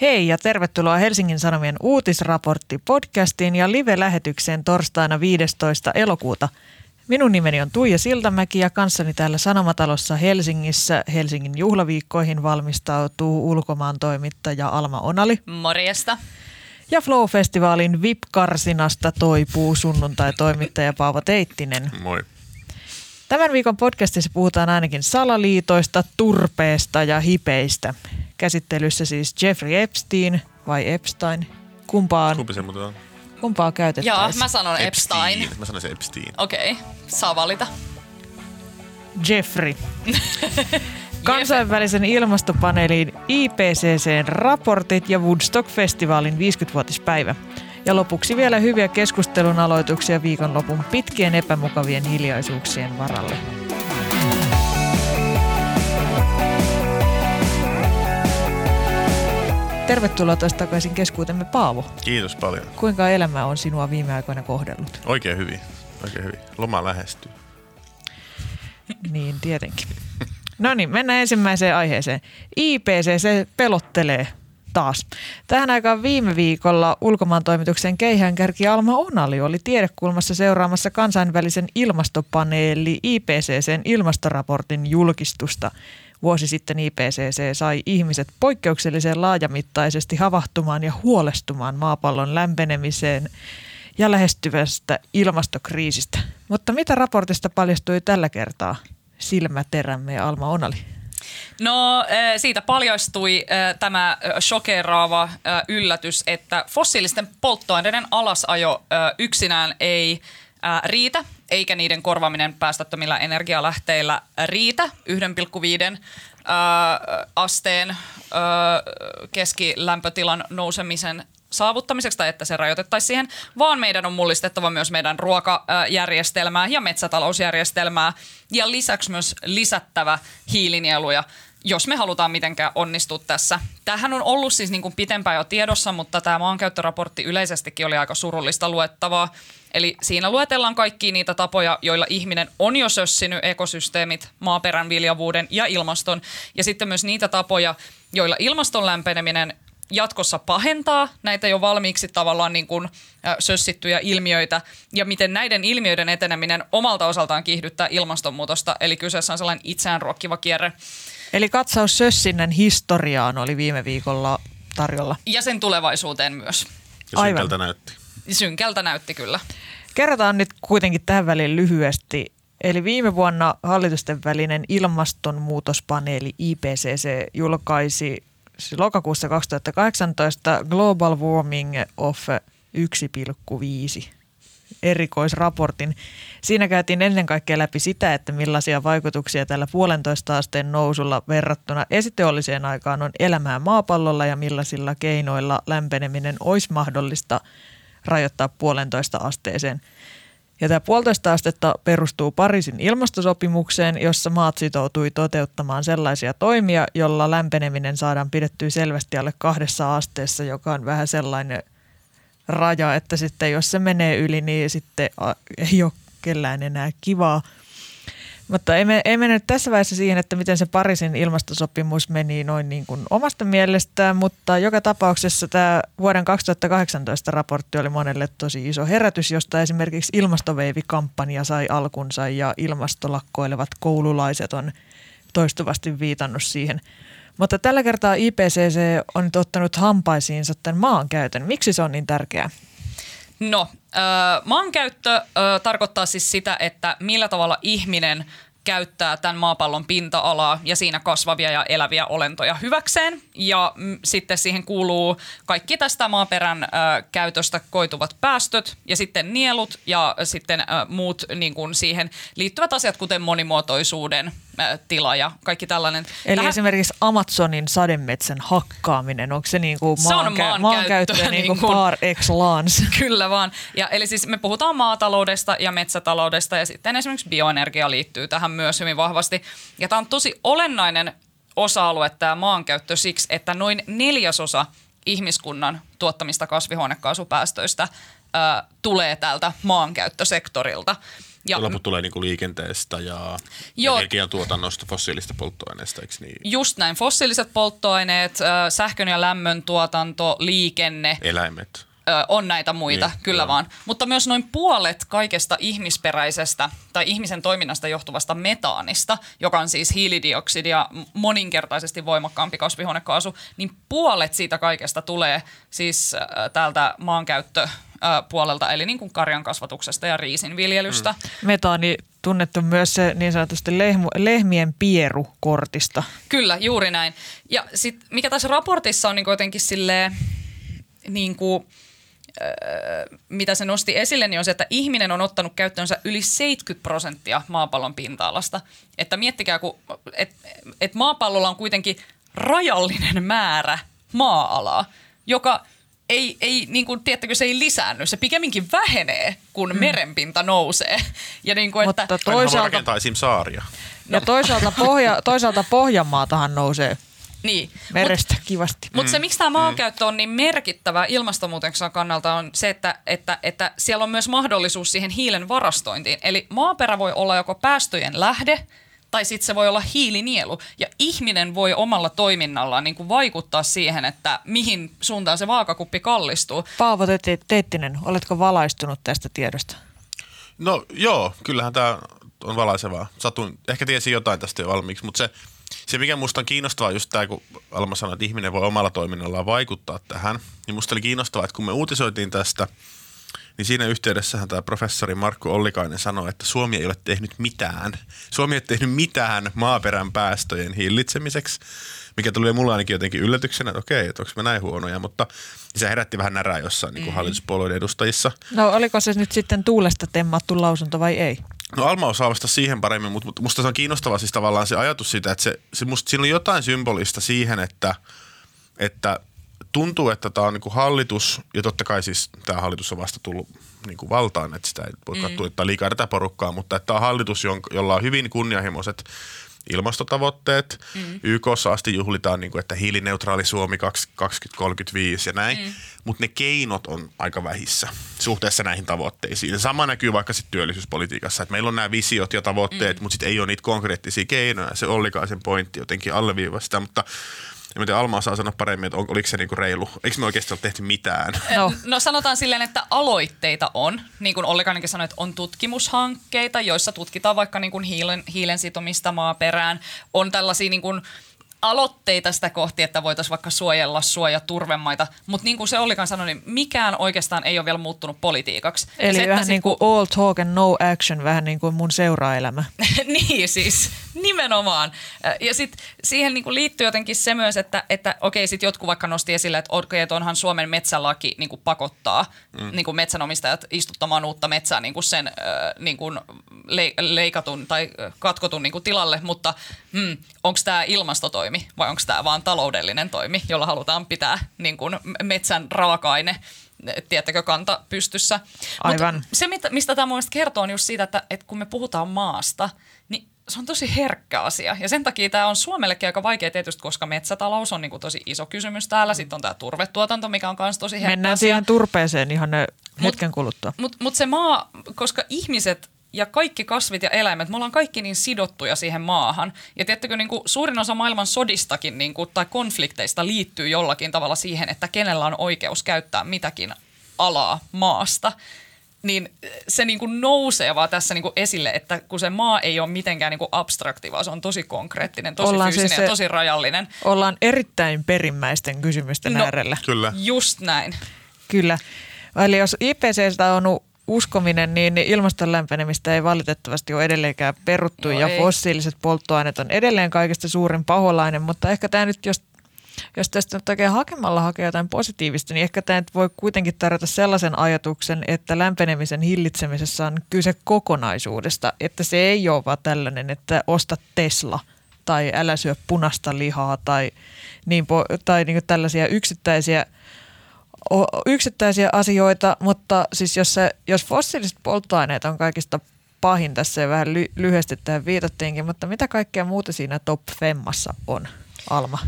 Hei ja tervetuloa Helsingin Sanomien uutisraportti podcastiin ja live-lähetykseen torstaina 15. elokuuta. Minun nimeni on Tuija Siltamäki ja kanssani täällä Sanomatalossa Helsingissä Helsingin juhlaviikkoihin valmistautuu ulkomaan toimittaja Alma Onali. Morjesta. Ja Flow-festivaalin VIP-karsinasta toipuu sunnuntai-toimittaja Paavo Teittinen. Moi. Tämän viikon podcastissa puhutaan ainakin salaliitoista, turpeesta ja hipeistä. Käsittelyssä siis Jeffrey Epstein vai Epstein? Kumpaan, Kumpi se muuten on? kumpaa käytettäisiin? Joo, mä sanon Epstein. Mä sanoisin Epstein. Okei, okay. saa valita. Jeffrey. Kansainvälisen ilmastopaneelin IPCCn raportit ja Woodstock-festivaalin 50-vuotispäivä. Ja lopuksi vielä hyviä keskustelun aloituksia viikonlopun pitkien epämukavien hiljaisuuksien varalle. Tervetuloa taas takaisin keskuutemme Paavo. Kiitos paljon. Kuinka elämä on sinua viime aikoina kohdellut? Oikein hyvin. Oikein hyvin. Loma lähestyy. Niin, tietenkin. No niin, mennään ensimmäiseen aiheeseen. IPCC pelottelee taas. Tähän aikaan viime viikolla ulkomaan toimituksen keihäänkärki Alma Onali oli tiedekulmassa seuraamassa kansainvälisen ilmastopaneeli IPCCn ilmastoraportin julkistusta. Vuosi sitten IPCC sai ihmiset poikkeuksellisen laajamittaisesti havahtumaan ja huolestumaan maapallon lämpenemiseen ja lähestyvästä ilmastokriisistä. Mutta mitä raportista paljastui tällä kertaa? Silmäterämme ja Alma Onali. No siitä paljastui tämä shokeraava yllätys, että fossiilisten polttoaineiden alasajo yksinään ei riitä, eikä niiden korvaaminen päästöttömillä energialähteillä riitä. 1,5 asteen keskilämpötilan nousemisen saavuttamiseksi tai että se rajoitettaisiin siihen, vaan meidän on mullistettava myös meidän ruokajärjestelmää ja metsätalousjärjestelmää. Ja lisäksi myös lisättävä hiilinieluja jos me halutaan mitenkään onnistua tässä. Tämähän on ollut siis niin kuin pitempään jo tiedossa, mutta tämä maankäyttöraportti yleisestikin oli aika surullista luettavaa. Eli siinä luetellaan kaikki niitä tapoja, joilla ihminen on jo sössinyt ekosysteemit, maaperän viljavuuden ja ilmaston. Ja sitten myös niitä tapoja, joilla ilmaston lämpeneminen jatkossa pahentaa näitä jo valmiiksi tavallaan niin kuin sössittyjä ilmiöitä ja miten näiden ilmiöiden eteneminen omalta osaltaan kiihdyttää ilmastonmuutosta. Eli kyseessä on sellainen itseään ruokkiva kierre. Eli katsaus Sössinnän historiaan oli viime viikolla tarjolla. Ja sen tulevaisuuteen myös. Ja synkältä näytti. Synkältä näytti kyllä. Kerrotaan nyt kuitenkin tähän väliin lyhyesti. Eli viime vuonna hallitusten välinen ilmastonmuutospaneeli IPCC julkaisi lokakuussa 2018 Global Warming of 1,5 erikoisraportin. Siinä käytiin ennen kaikkea läpi sitä, että millaisia vaikutuksia tällä puolentoista asteen nousulla verrattuna esiteolliseen aikaan on elämää maapallolla ja millaisilla keinoilla lämpeneminen olisi mahdollista rajoittaa puolentoista asteeseen. Ja tämä puolitoista astetta perustuu Pariisin ilmastosopimukseen, jossa maat sitoutui toteuttamaan sellaisia toimia, jolla lämpeneminen saadaan pidettyä selvästi alle kahdessa asteessa, joka on vähän sellainen – raja, että sitten jos se menee yli, niin sitten ei ole kellään enää kivaa. Mutta ei, ei mene tässä vaiheessa siihen, että miten se Pariisin ilmastosopimus meni noin niin kuin omasta mielestään, mutta joka tapauksessa tämä vuoden 2018 raportti oli monelle tosi iso herätys, josta esimerkiksi ilmastoveivi-kampanja sai alkunsa ja ilmastolakkoilevat koululaiset on toistuvasti viitannut siihen – mutta tällä kertaa IPCC on nyt ottanut hampaisiinsa tämän maankäytön. Miksi se on niin tärkeää? No, maankäyttö tarkoittaa siis sitä, että millä tavalla ihminen käyttää tämän maapallon pinta-alaa ja siinä kasvavia ja eläviä olentoja hyväkseen. Ja mm, sitten siihen kuuluu kaikki tästä maaperän käytöstä koituvat päästöt ja sitten nielut ja sitten muut niin kuin siihen liittyvät asiat, kuten monimuotoisuuden tila ja kaikki tällainen. Eli Tähän... esimerkiksi Amazonin sademetsän hakkaaminen, onko se niin kuin se maankä- on maankäyttö niin kuin niin kuin par excellence? Kyllä vaan. Ja eli siis me puhutaan maataloudesta ja metsätaloudesta ja sitten esimerkiksi bioenergia liittyy tähän myös hyvin vahvasti. Ja tämä on tosi olennainen osa-alue tämä maankäyttö siksi, että noin neljäsosa ihmiskunnan tuottamista kasvihuonekaasupäästöistä ö, tulee tältä maankäyttösektorilta. Ja loput tulee niin kuin liikenteestä ja Joo. energiantuotannosta, fossiilista polttoaineista, eikö niin? Just näin. Fossiiliset polttoaineet, sähkön ja lämmön tuotanto, liikenne. Eläimet on näitä muita, niin, kyllä joo. vaan. Mutta myös noin puolet kaikesta ihmisperäisestä tai ihmisen toiminnasta johtuvasta metaanista, joka on siis hiilidioksidia moninkertaisesti voimakkaampi kasvihuonekaasu, niin puolet siitä kaikesta tulee siis täältä maankäyttö puolelta, eli niin kuin karjan kasvatuksesta ja riisinviljelystä. Mm. Metaani tunnettu myös se niin sanotusti lehmu, lehmien pierukortista. Kyllä, juuri näin. Ja sit, mikä tässä raportissa on niin jotenkin silleen, niin kuin, mitä se nosti esille, niin on se, että ihminen on ottanut käyttöönsä yli 70 prosenttia maapallon pinta-alasta. Että miettikää, kun, et, et maapallolla on kuitenkin rajallinen määrä maa-alaa, joka ei, ei niin kuin, tiedättekö, se ei lisäänny. Se pikemminkin vähenee, kun mm. merenpinta nousee. Ja niin kuin, että, Mutta toisaalta... rakentaa esim. saaria. Ja toisaalta, pohja, toisaalta Pohjanmaatahan nousee niin. Merestä Mut, kivasti. Mutta mm. se, miksi tämä maankäyttö on niin merkittävä ilmastonmuutoksen kannalta, on se, että, että, että siellä on myös mahdollisuus siihen hiilen varastointiin. Eli maaperä voi olla joko päästöjen lähde, tai sitten se voi olla hiilinielu. Ja ihminen voi omalla toiminnallaan niin kuin vaikuttaa siihen, että mihin suuntaan se vaakakuppi kallistuu. Paavo Teettinen, oletko valaistunut tästä tiedosta? No joo, kyllähän tämä on valaisevaa. Satun, ehkä tiesin jotain tästä jo valmiiksi, mutta se – se, mikä musta on kiinnostavaa just tämä, kun Alma sanoi, että ihminen voi omalla toiminnallaan vaikuttaa tähän, niin musta oli kiinnostavaa, että kun me uutisoitiin tästä, niin siinä yhteydessähän tämä professori Markku Ollikainen sanoi, että Suomi ei ole tehnyt mitään. Suomi ei ole tehnyt mitään maaperän päästöjen hillitsemiseksi, mikä tuli mulla ainakin jotenkin yllätyksenä, että okei, että onko me näin huonoja, mutta se herätti vähän närää jossain niin kuin mm. hallituspuolueiden edustajissa. No oliko se nyt sitten tuulesta temmattu lausunto vai ei? No Alma osaa vastata siihen paremmin, mutta musta se on kiinnostavaa siis tavallaan se ajatus siitä, että se, se musta, siinä on jotain symbolista siihen, että, että tuntuu, että tämä on niin kuin hallitus, ja totta kai siis tämä hallitus on vasta tullut niin kuin valtaan, että sitä ei voi mm. katsoa, että liikaa tätä porukkaa, mutta että tämä on hallitus, jolla on hyvin kunnianhimoiset ilmastotavoitteet. Mm. YKssa asti juhlitaan, niin kuin, että hiilineutraali Suomi 2035 ja näin, mm. mutta ne keinot on aika vähissä suhteessa näihin tavoitteisiin. Ja sama näkyy vaikka sitten työllisyyspolitiikassa, että meillä on nämä visiot ja tavoitteet, mm. mutta sitten ei ole niitä konkreettisia keinoja. Se Ollikaisen pointti jotenkin alleviivaa sitä, mutta en tiedä, Alma saa sanoa paremmin, että on, oliko se niinku reilu. Eikö me oikeasti ole tehty mitään? No. no sanotaan silleen, että aloitteita on. Niin kuin Ollikainenkin sanoi, että on tutkimushankkeita, joissa tutkitaan vaikka niin kuin hiilen, hiilen sitomista maaperään. On tällaisia niin kuin aloitteita sitä kohti, että voitaisiin vaikka suojella suojaturvemaita, mutta niin kuin se Ollikan sanoi, niin mikään oikeastaan ei ole vielä muuttunut politiikaksi. Eli se, vähän niin kuin all talk and no action, vähän niin kuin mun seuraelämä. niin siis, nimenomaan. Ja sitten siihen niin kuin liittyy jotenkin se myös, että, että okei, sitten jotkut vaikka nosti esille, että, okei, että onhan Suomen metsälaki niin kuin pakottaa mm. niin kuin metsänomistajat istuttamaan uutta metsää niin kuin sen niin kuin leikatun tai katkotun niin kuin tilalle, mutta hmm, onko tämä ilmastotoimi vai onko tämä vaan taloudellinen toimi, jolla halutaan pitää niin kuin metsän raaka-aine tiettäkö, kanta pystyssä. Aivan. Mut se, mistä tämä mun kertoo, on just siitä, että, että kun me puhutaan maasta, niin se on tosi herkkä asia. Ja sen takia tämä on Suomellekin aika vaikea tietysti, koska metsätalous on niin kuin tosi iso kysymys täällä. Sitten on tämä turvetuotanto, mikä on myös tosi herkkä Mennään asia. siihen turpeeseen ihan ne hetken kuluttua. Mutta mut se maa, koska ihmiset ja kaikki kasvit ja eläimet, me ollaan kaikki niin sidottuja siihen maahan. Ja tiedättekö, niin kuin suurin osa maailman sodistakin niin kuin, tai konflikteista liittyy jollakin tavalla siihen, että kenellä on oikeus käyttää mitäkin alaa maasta niin se niin kuin nousee vaan tässä niin kuin esille, että kun se maa ei ole mitenkään niin kuin abstrakti, vaan se on tosi konkreettinen, tosi ollaan fyysinen siis ja tosi rajallinen. Ollaan erittäin perimmäisten kysymysten no, äärellä. Kyllä. Just näin. Kyllä. Eli jos IPCstä on uskominen, niin ilmaston lämpenemistä ei valitettavasti ole edelleenkään peruttu no ja ei. fossiiliset polttoaineet on edelleen kaikista suurin paholainen, mutta ehkä tämä nyt, jos jos tästä nyt oikein hakemalla hakee jotain positiivista, niin ehkä tämä voi kuitenkin tarjota sellaisen ajatuksen, että lämpenemisen hillitsemisessä on kyse kokonaisuudesta, että se ei ole vaan tällainen, että osta Tesla tai älä syö punasta lihaa tai, niin po- tai niin tällaisia yksittäisiä yksittäisiä asioita, mutta siis jos, se, jos fossiiliset polttoaineet on kaikista pahin tässä vähän ly- lyhyesti tähän viitattiinkin, mutta mitä kaikkea muuta siinä top femmassa on, Alma?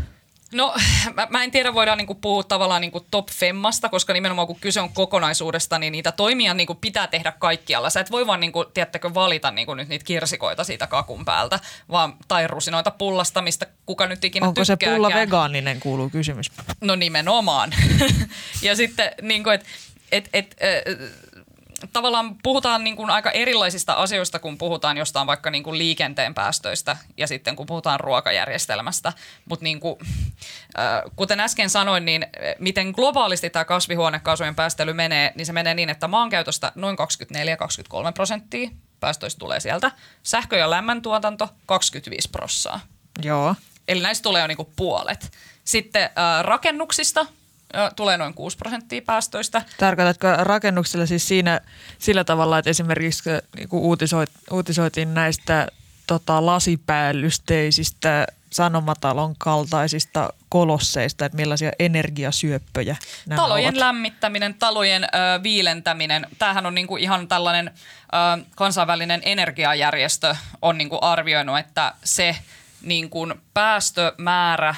No mä, mä en tiedä, voidaan niinku puhua tavallaan niinku top femmasta, koska nimenomaan kun kyse on kokonaisuudesta, niin niitä toimia niinku pitää tehdä kaikkialla. Sä et voi vaan niinku, tiedättekö, valita niinku nyt niitä kirsikoita siitä kakun päältä, vaan, tai rusinoita pullasta, mistä kuka nyt ikinä Onko se tykkääkään. pulla vegaaninen, kuuluu kysymys. No nimenomaan. ja sitten niin kuin, että et, et, äh, tavallaan puhutaan niin kuin aika erilaisista asioista, kun puhutaan jostain vaikka niin kuin liikenteen päästöistä ja sitten kun puhutaan ruokajärjestelmästä. Mutta niin kuin, äh, kuten äsken sanoin, niin miten globaalisti tämä kasvihuonekaasujen päästely menee, niin se menee niin, että maankäytöstä noin 24-23 prosenttia päästöistä tulee sieltä. Sähkö- ja lämmöntuotanto 25 prossaa. Joo. Eli näistä tulee jo niinku puolet. Sitten äh, rakennuksista äh, tulee noin 6 prosenttia päästöistä. Tarkoitatko rakennuksella siis siinä sillä tavalla, että esimerkiksi niin kuin uutisoit, uutisoitiin näistä tota, lasipäällysteisistä sanomatalon kaltaisista kolosseista, että millaisia energiasyöppöjä nämä Talojen ovat. lämmittäminen, talojen ö, viilentäminen. Tämähän on niinku ihan tällainen ö, kansainvälinen energiajärjestö on niinku arvioinut, että se niinku päästömäärä,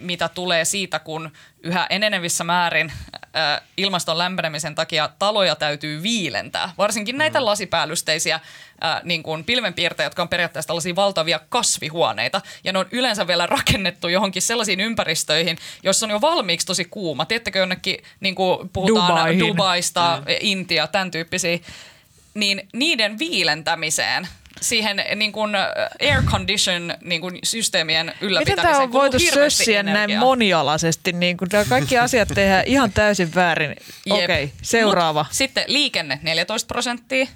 mitä tulee siitä, kun yhä enenevissä määrin ö, ilmaston lämpenemisen takia taloja täytyy viilentää. Varsinkin näitä lasipäällysteisiä äh, niin kuin pilvenpiirtejä, jotka on periaatteessa tällaisia valtavia kasvihuoneita. Ja ne on yleensä vielä rakennettu johonkin sellaisiin ympäristöihin, joissa on jo valmiiksi tosi kuuma. Tiedättekö jonnekin, niin kuin puhutaan Dubaihin. Dubaista, mm. Intia, tämän tyyppisiä. Niin niiden viilentämiseen siihen niin kuin air condition niin kuin systeemien Miten ylläpitämiseen tämä on voitu sössiä näin monialaisesti, niin nämä kaikki asiat tehdään ihan täysin väärin. Okei, okay, seuraava. Mut sitten liikenne 14 prosenttia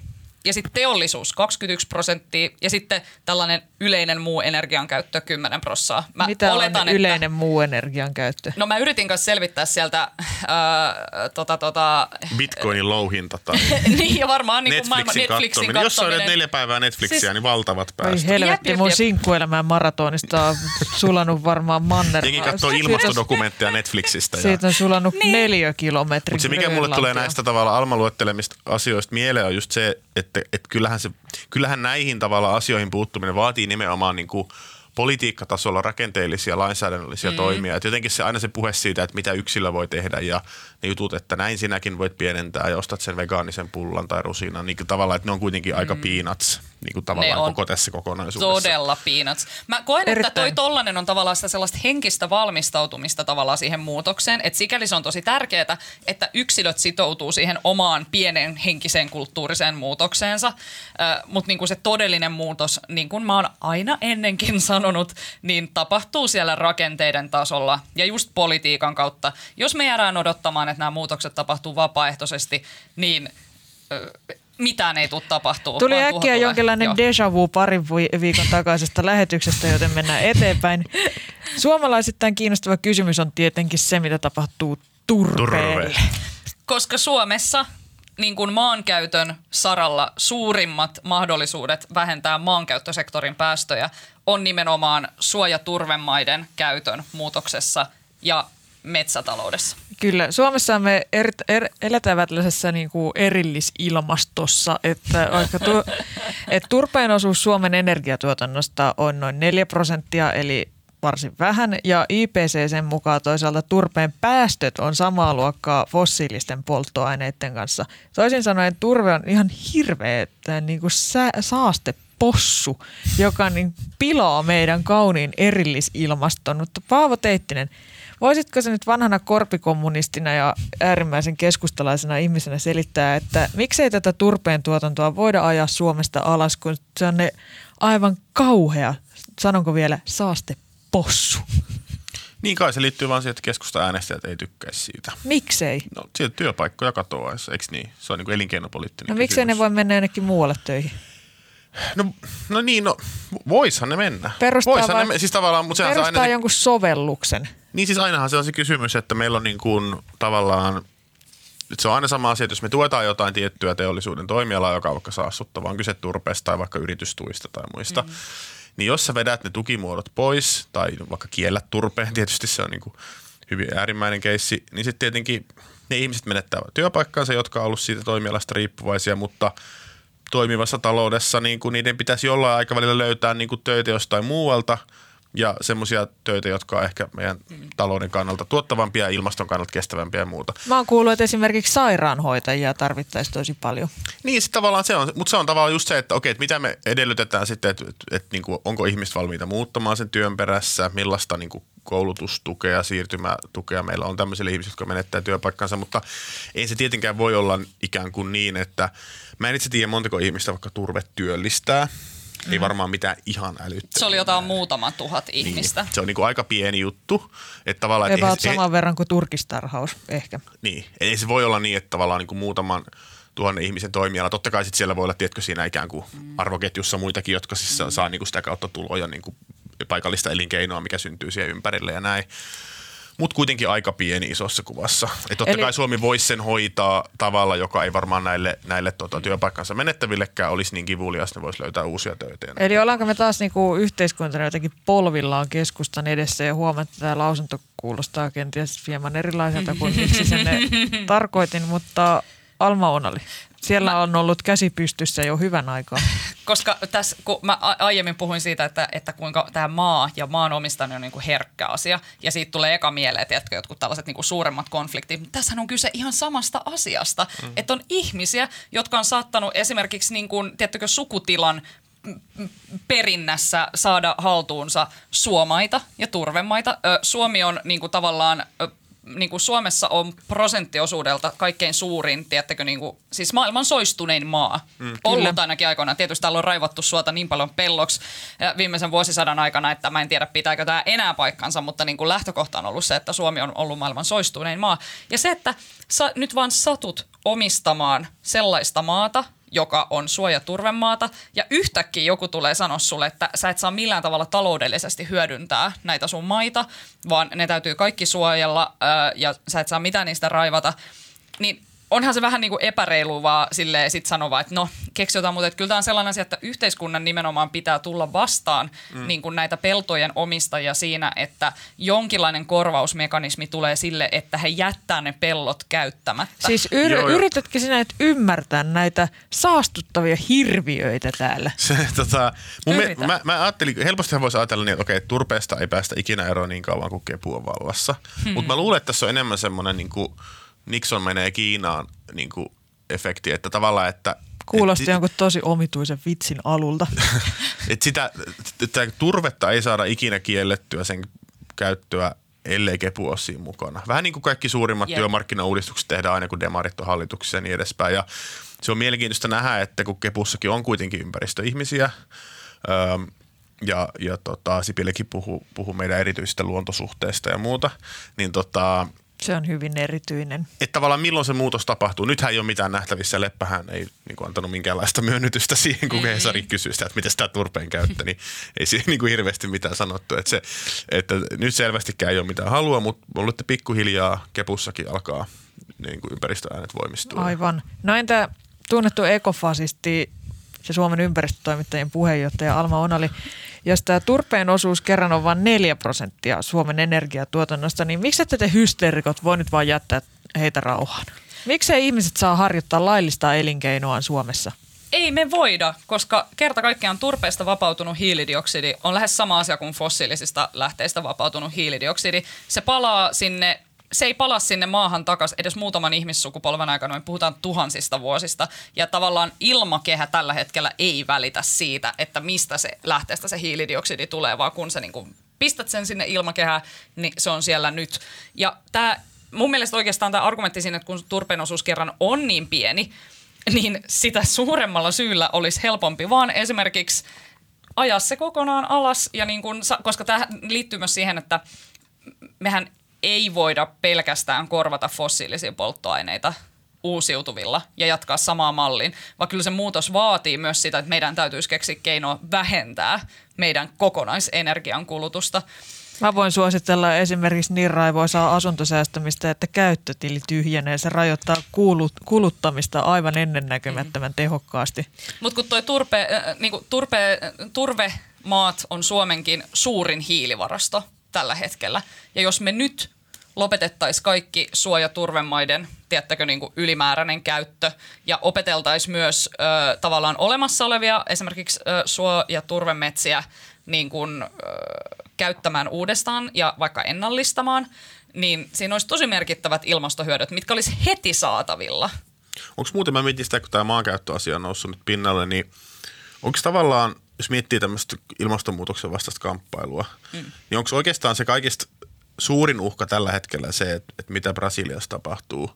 ja sitten teollisuus 21 prosenttia ja sitten tällainen yleinen muu energiankäyttö 10 prossaa. Mä Mitä oletan, on yleinen muu energian käyttö? No mä yritin kanssa selvittää sieltä ää, tota, tota, Bitcoinin louhinta tai niin ja varmaan niin kuin maailman Netflixin Netflixin katsominen. Jos sä olet neljä päivää Netflixiä, Siis- niin valtavat Oi päästöt. helvetti, Jep, jep, mun jep. sinkkuelämän maratonista on sulanut varmaan manner. Jengi katsoo Siitä- ilmastodokumentteja Netflixistä. Ja... Siitä on sulanut Niin. neljä kilometriä. Mutta se, mikä mulle tulee näistä tavalla Alma luettelemista asioista mieleen, on just se, että, että kyllähän, se, kyllähän näihin tavalla asioihin puuttuminen vaatii nimenomaan niin kuin politiikkatasolla rakenteellisia lainsäädännöllisiä mm. toimia. Et jotenkin se aina se puhe siitä, että mitä yksilö voi tehdä ja ne jutut, että näin sinäkin voit pienentää ja ostat sen vegaanisen pullan tai rusinan. Niin kuin tavallaan, että ne on kuitenkin aika peanuts niin kuin tavallaan koko tässä kokonaisuudessa. Todella peanuts. Mä koen, että Erittäin. toi tollanen on tavallaan sitä sellaista henkistä valmistautumista tavallaan siihen muutokseen. Että sikäli se on tosi tärkeää, että yksilöt sitoutuu siihen omaan pienen henkiseen kulttuuriseen muutokseensa. Äh, Mutta niinku se todellinen muutos, niin kuin mä oon aina ennenkin sanonut, niin tapahtuu siellä rakenteiden tasolla ja just politiikan kautta. Jos me jäädään odottamaan, että nämä muutokset tapahtuu vapaaehtoisesti, niin mitään ei tule tapahtuu. Tuli äkkiä tulee. jonkinlainen Joo. déjà vu parin vi- viikon takaisesta lähetyksestä, joten mennään eteenpäin. Suomalaisittain kiinnostava kysymys on tietenkin se, mitä tapahtuu turpeelle. Turve. Koska Suomessa niin kuin maankäytön saralla suurimmat mahdollisuudet vähentää maankäyttösektorin päästöjä on nimenomaan suojaturvemaiden käytön muutoksessa ja metsätaloudessa. Kyllä, Suomessa me er, er, eletään tällaisessa niin kuin erillisilmastossa, että vaikka tu, et turpeen osuus Suomen energiatuotannosta on noin 4 prosenttia, eli varsin vähän, ja IPCCn mukaan toisaalta turpeen päästöt on samaa luokkaa fossiilisten polttoaineiden kanssa. Toisin sanoen turve on ihan hirveä niin kuin sä, saastepossu, joka niin pilaa meidän kauniin erillisilmaston. Mutta Paavo Teittinen, Voisitko se nyt vanhana korpikommunistina ja äärimmäisen keskustalaisena ihmisenä selittää, että miksei tätä turpeen tuotantoa voida ajaa Suomesta alas, kun se on ne aivan kauhea, sanonko vielä, saastepossu. Niin kai se liittyy vaan siihen, että keskusta äänestäjät ei tykkäisi siitä. Miksei? No, sieltä työpaikkoja katoaisi, eikö niin? Se on niin kuin elinkeinopoliittinen No miksei ne kysymys. voi mennä jonnekin muualle töihin? No, no niin, no voishan ne mennä. Perustaa, voishan vai- ne, siis tavallaan, mutta perustaa aina jonkun sovelluksen. Niin siis ainahan se on se kysymys, että meillä on niin kuin tavallaan, että se on aina sama asia, että jos me tuetaan jotain tiettyä teollisuuden toimialaa, joka on vaikka saastuttava, on kyse turpeesta tai vaikka yritystuista tai muista, mm. niin jos sä vedät ne tukimuodot pois tai vaikka kiellät turpeen, tietysti se on niin kuin hyvin äärimmäinen keissi, niin sitten tietenkin ne ihmiset menettää työpaikkaansa, jotka on ollut siitä toimialasta riippuvaisia, mutta toimivassa taloudessa niin kuin niiden pitäisi jollain aikavälillä löytää niin kuin töitä jostain muualta, ja semmoisia töitä, jotka on ehkä meidän talouden kannalta tuottavampia, ilmaston kannalta kestävämpiä ja muuta. Mä oon kuullut, että esimerkiksi sairaanhoitajia tarvittaisiin tosi paljon. Niin, sitten tavallaan se on, mutta se on tavallaan just se, että okei, että mitä me edellytetään sitten, että, että, että niin kuin, onko ihmiset valmiita muuttamaan sen työn perässä, millaista niin kuin, koulutustukea, siirtymätukea meillä on tämmöisille ihmisille, jotka menettää työpaikkansa, mutta ei se tietenkään voi olla ikään kuin niin, että mä en itse tiedä montako ihmistä vaikka turve työllistää, Mm. Ei varmaan mitään ihan älyttömiä. Se oli jotain muutama tuhat ihmistä. Niin. Se on niin kuin aika pieni juttu. Että tavallaan, että ei, saman ei, verran kuin turkistarhaus ehkä. Niin, ei se voi olla niin, että tavallaan niin kuin muutaman tuhannen ihmisen toimiala. Totta kai sit siellä voi olla, tiedätkö, siinä ikään kuin mm. arvoketjussa muitakin, jotka siis mm. saa niin kuin sitä kautta tuloja niin kuin paikallista elinkeinoa, mikä syntyy siihen ympärille ja näin mutta kuitenkin aika pieni isossa kuvassa. Et totta Eli... kai Suomi voisi sen hoitaa tavalla, joka ei varmaan näille, näille tota, työpaikkansa menettävillekään olisi niin kivulias, ne voisi löytää uusia töitä. Eli ollaanko me taas niinku yhteiskuntana jotenkin polvillaan keskustan edessä ja huomaa, että tämä lausunto kuulostaa kenties hieman erilaiselta kuin miksi sen tarkoitin, mutta Alma Onali. Siellä mä, on ollut käsi pystyssä jo hyvän aikaa. Koska tässä, kun mä aiemmin puhuin siitä, että, että kuinka tämä maa ja maan omistaminen on niin kuin herkkä asia, ja siitä tulee eka mieleen, että jotkut tällaiset niin kuin suuremmat konfliktit. Tässä on kyse ihan samasta asiasta, mm. että on ihmisiä, jotka on saattanut esimerkiksi niin kuin, tiedättekö, sukutilan perinnässä saada haltuunsa suomaita ja turvemaita. Suomi on niin kuin tavallaan niin kuin Suomessa on prosenttiosuudelta kaikkein suurin, tiedättekö, niin kuin, siis maailman soistunein maa. Mm, ollut kyllä. ainakin aikoinaan. Tietysti täällä on raivattu suota niin paljon pelloksi viimeisen vuosisadan aikana, että mä en tiedä pitääkö tämä enää paikkansa, mutta niin kuin lähtökohta on ollut se, että Suomi on ollut maailman soistunein maa. Ja se, että sä nyt vaan satut omistamaan sellaista maata, joka on suojaturvemaata, ja yhtäkkiä joku tulee sanoa sulle, että sä et saa millään tavalla taloudellisesti hyödyntää näitä sun maita, vaan ne täytyy kaikki suojella ja sä et saa mitään niistä raivata, niin onhan se vähän niin kuin epäreilu vaan silleen sit sanova, että no keksi jotain, mutta kyllä tämä on sellainen asia, että yhteiskunnan nimenomaan pitää tulla vastaan mm. niin kuin näitä peltojen omistajia siinä, että jonkinlainen korvausmekanismi tulee sille, että he jättää ne pellot käyttämättä. Siis yr- Joo, yritätkö sinä et ymmärtää näitä saastuttavia hirviöitä täällä? Se, tota, mun me, mä, mä ajattelin, helposti voisi ajatella niin, että okei, turpeesta ei päästä ikinä eroon niin kauan kuin kepu on vallassa. Hmm. Mutta mä luulen, että tässä on enemmän semmoinen niin kuin – Nixon menee Kiinaan niin kuin efekti, että tavallaan, että Kuulosti et, jonkun tosi omituisen vitsin alulta. että sitä, että turvetta ei saada ikinä kiellettyä sen käyttöä, ellei kepu ole siinä mukana. Vähän niin kuin kaikki suurimmat yep. työmarkkinauudistukset tehdään aina, kun demarit on hallituksessa ja niin edespäin. Ja se on mielenkiintoista nähdä, että kun kepussakin on kuitenkin ympäristöihmisiä, öö, ja, ja tota, Sipilläkin puhuu, puhuu meidän erityisistä luontosuhteista ja muuta, niin tota, se on hyvin erityinen. Että tavallaan milloin se muutos tapahtuu. Nythän ei ole mitään nähtävissä. Leppähän ei niin kuin, antanut minkäänlaista myönnytystä siihen, kun Hesari kysyi sitä, että miten sitä turpeen käyttö, niin ei siihen niin kuin hirveästi mitään sanottu. Että, se, että nyt selvästikään ei ole mitään halua, mutta olette pikkuhiljaa kepussakin alkaa niin kuin ympäristöäänet voimistua. Aivan. No entä tunnettu ekofasisti ja Suomen ympäristötoimittajien puheenjohtaja Alma Onali, jos tämä turpeen osuus kerran on vain 4 prosenttia Suomen energiatuotannosta, niin miksi ette te hysteerikot voi nyt vaan jättää heitä rauhaan? Miksei ihmiset saa harjoittaa laillista elinkeinoa Suomessa? Ei me voida, koska kerta kaikkiaan turpeesta vapautunut hiilidioksidi on lähes sama asia kuin fossiilisista lähteistä vapautunut hiilidioksidi. Se palaa sinne se ei pala sinne maahan takaisin edes muutaman ihmissukupolven aikana. Me puhutaan tuhansista vuosista. Ja tavallaan ilmakehä tällä hetkellä ei välitä siitä, että mistä se lähteestä se hiilidioksidi tulee, vaan kun sä niin kuin pistät sen sinne ilmakehään, niin se on siellä nyt. Ja tämä, mun mielestä oikeastaan tämä argumentti siinä, että kun turpeen osuus kerran on niin pieni, niin sitä suuremmalla syyllä olisi helpompi vaan esimerkiksi ajaa se kokonaan alas, ja niin kun, koska tämä liittyy myös siihen, että mehän ei voida pelkästään korvata fossiilisia polttoaineita uusiutuvilla ja jatkaa samaa malliin, vaan kyllä se muutos vaatii myös sitä, että meidän täytyisi keksiä keinoa vähentää meidän kokonaisenergian kulutusta. Mä voin suositella esimerkiksi niin raivoisaa asuntosäästämistä, että käyttötili tyhjenee. Se rajoittaa kuulut, kuluttamista aivan ennennäkemättömän tehokkaasti. Mutta kun tuo turpe, äh, niinku turpe, turvemaat on Suomenkin suurin hiilivarasto – tällä hetkellä. Ja jos me nyt lopetettaisiin kaikki suo- ja turvemaiden, tiedättekö, niin kuin ylimääräinen käyttö ja opeteltaisiin myös ö, tavallaan olemassa olevia esimerkiksi ö, suo- ja turvemetsiä niin kuin, ö, käyttämään uudestaan ja vaikka ennallistamaan, niin siinä olisi tosi merkittävät ilmastohyödyt, mitkä olisi heti saatavilla. Onko muuten, mä mietin sitä, kun tämä maankäyttöasia on noussut nyt pinnalle, niin onko tavallaan, jos miettii tämmöistä ilmastonmuutoksen vastaista kamppailua, mm. niin onko oikeastaan se kaikista suurin uhka tällä hetkellä se, että, että mitä Brasiliassa tapahtuu?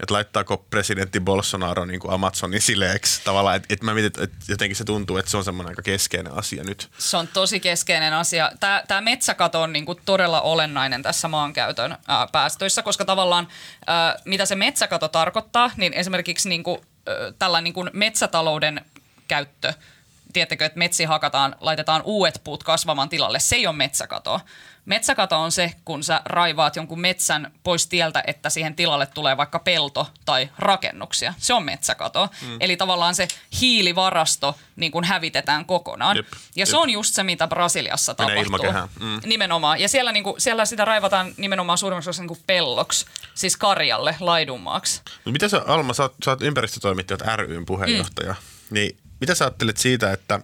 Että laittaako presidentti Bolsonaro niin kuin Amazonin sileeksi tavallaan, että, että mä mietin, että jotenkin se tuntuu, että se on semmoinen aika keskeinen asia nyt. Se on tosi keskeinen asia. Tämä, tämä metsäkato on niin kuin todella olennainen tässä maankäytön ää, päästöissä, koska tavallaan ää, mitä se metsäkato tarkoittaa, niin esimerkiksi niin kuin, ää, tällainen niin kuin metsätalouden käyttö – tiedättekö, että metsi hakataan, laitetaan uudet puut kasvamaan tilalle. Se ei ole metsäkato. Metsäkato on se, kun sä raivaat jonkun metsän pois tieltä, että siihen tilalle tulee vaikka pelto tai rakennuksia. Se on metsäkato. Mm. Eli tavallaan se hiilivarasto niin kuin hävitetään kokonaan. Jep, ja jep. se on just se, mitä Brasiliassa Menee tapahtuu. Mm. Nimenomaan. Ja siellä, niin kuin, siellä sitä raivataan nimenomaan suurimmaksi osassa niin pelloksi, siis karjalle, laidummaaksi. No mitä sä, Alma, sä oot, sä oot ympäristötoimittajat ryn puheenjohtaja. Mm. Niin mitä sä ajattelet siitä, että,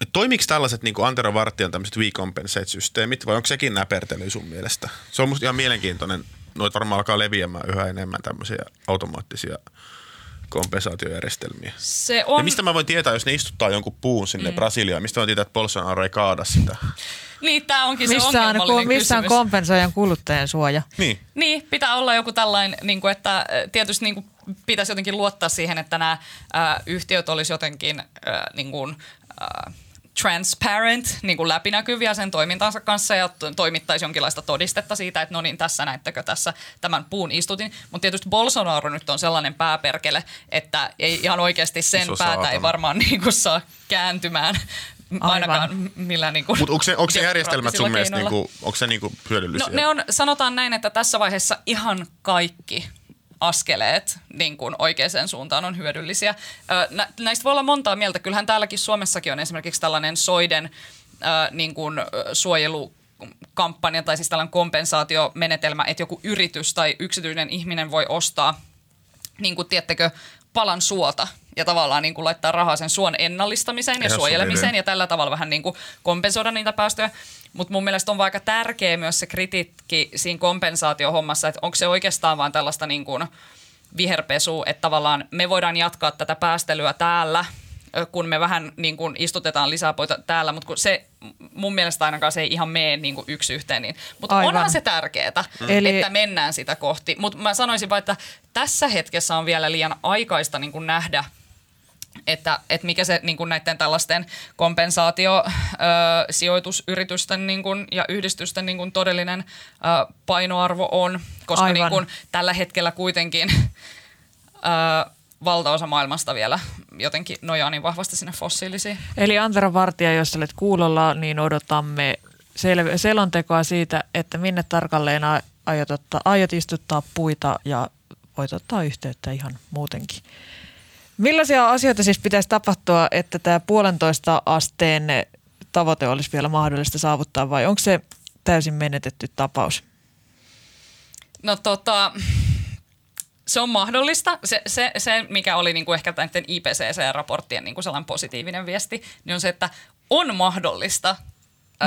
että toimiko tällaiset niin kuin Antero Vartijan tämmöiset recompensate-systeemit vai onko sekin näpertely sun mielestä? Se on musta ihan mielenkiintoinen. Noit varmaan alkaa leviämään yhä enemmän tämmöisiä automaattisia kompensaatiojärjestelmiä. Se on... Ja mistä mä voin tietää, jos ne istuttaa jonkun puun sinne mm. Brasiliaan, mistä mä voin tietää, että Bolsonaro ei kaada sitä? Niin, tämä onkin se missä ongelmallinen on, Missä on kompensoijan kuluttajan suoja? Niin. Niin, pitää olla joku tällainen, niin kuin, että tietysti niin kuin pitäisi jotenkin luottaa siihen, että nämä ää, yhtiöt olisi jotenkin ää, niin kuin, ää, transparent, niin kuin läpinäkyviä sen toimintansa kanssa ja toimittaisi jonkinlaista todistetta siitä, että no niin, tässä näettekö tässä tämän puun istutin. Mutta tietysti Bolsonaro nyt on sellainen pääperkele, että ei ihan oikeasti sen Iso päätä saatana. ei varmaan niin kuin saa kääntymään ainakaan millään niin Mutta onko se, onko se järjestelmät sun mielestä niin kuin, onko se niin kuin hyödyllisiä? No ne on, sanotaan näin, että tässä vaiheessa ihan kaikki askeleet niin kuin oikeaan suuntaan on hyödyllisiä. Nä, näistä voi olla montaa mieltä. Kyllähän täälläkin Suomessakin on esimerkiksi tällainen soiden niin kuin suojelu kampanja tai siis tällainen kompensaatiomenetelmä, että joku yritys tai yksityinen ihminen voi ostaa, niin kuin tiettekö, palan suota ja tavallaan niin kuin laittaa rahaa sen suon ennallistamiseen ja suojelemiseen ja tällä tavalla vähän niin kuin kompensoida niitä päästöjä. Mutta mun mielestä on aika tärkeä myös se kritiikki siinä kompensaatiohommassa, että onko se oikeastaan vaan tällaista niin kuin viherpesua, että tavallaan me voidaan jatkaa tätä päästelyä täällä, kun me vähän niin kuin istutetaan lisää poita täällä, mutta se mun mielestä ainakaan se ei ihan mene niin kuin yksi yhteen. Niin. Mutta onhan se tärkeää, mm. Eli... että mennään sitä kohti. Mutta mä sanoisin vain, että tässä hetkessä on vielä liian aikaista niin kuin nähdä – että, että mikä se niin kuin näiden tällaisten kompensaatio, ö, sijoitusyritysten niin kuin, ja yhdistysten niin kuin todellinen ö, painoarvo on, koska niin kuin, tällä hetkellä kuitenkin ö, valtaosa maailmasta vielä jotenkin nojaa niin vahvasti sinne fossiilisiin. Eli Antero Vartija, jos olet kuulolla, niin odotamme sel- selontekoa siitä, että minne tarkalleen aiot, ottaa, aiot istuttaa puita ja voit ottaa yhteyttä ihan muutenkin. Millaisia asioita siis pitäisi tapahtua, että tämä puolentoista asteen tavoite olisi vielä mahdollista saavuttaa vai onko se täysin menetetty tapaus? No tota, se on mahdollista. Se, se, se mikä oli niin kuin ehkä näiden IPCC-raporttien niin kuin sellainen positiivinen viesti, niin on se, että on mahdollista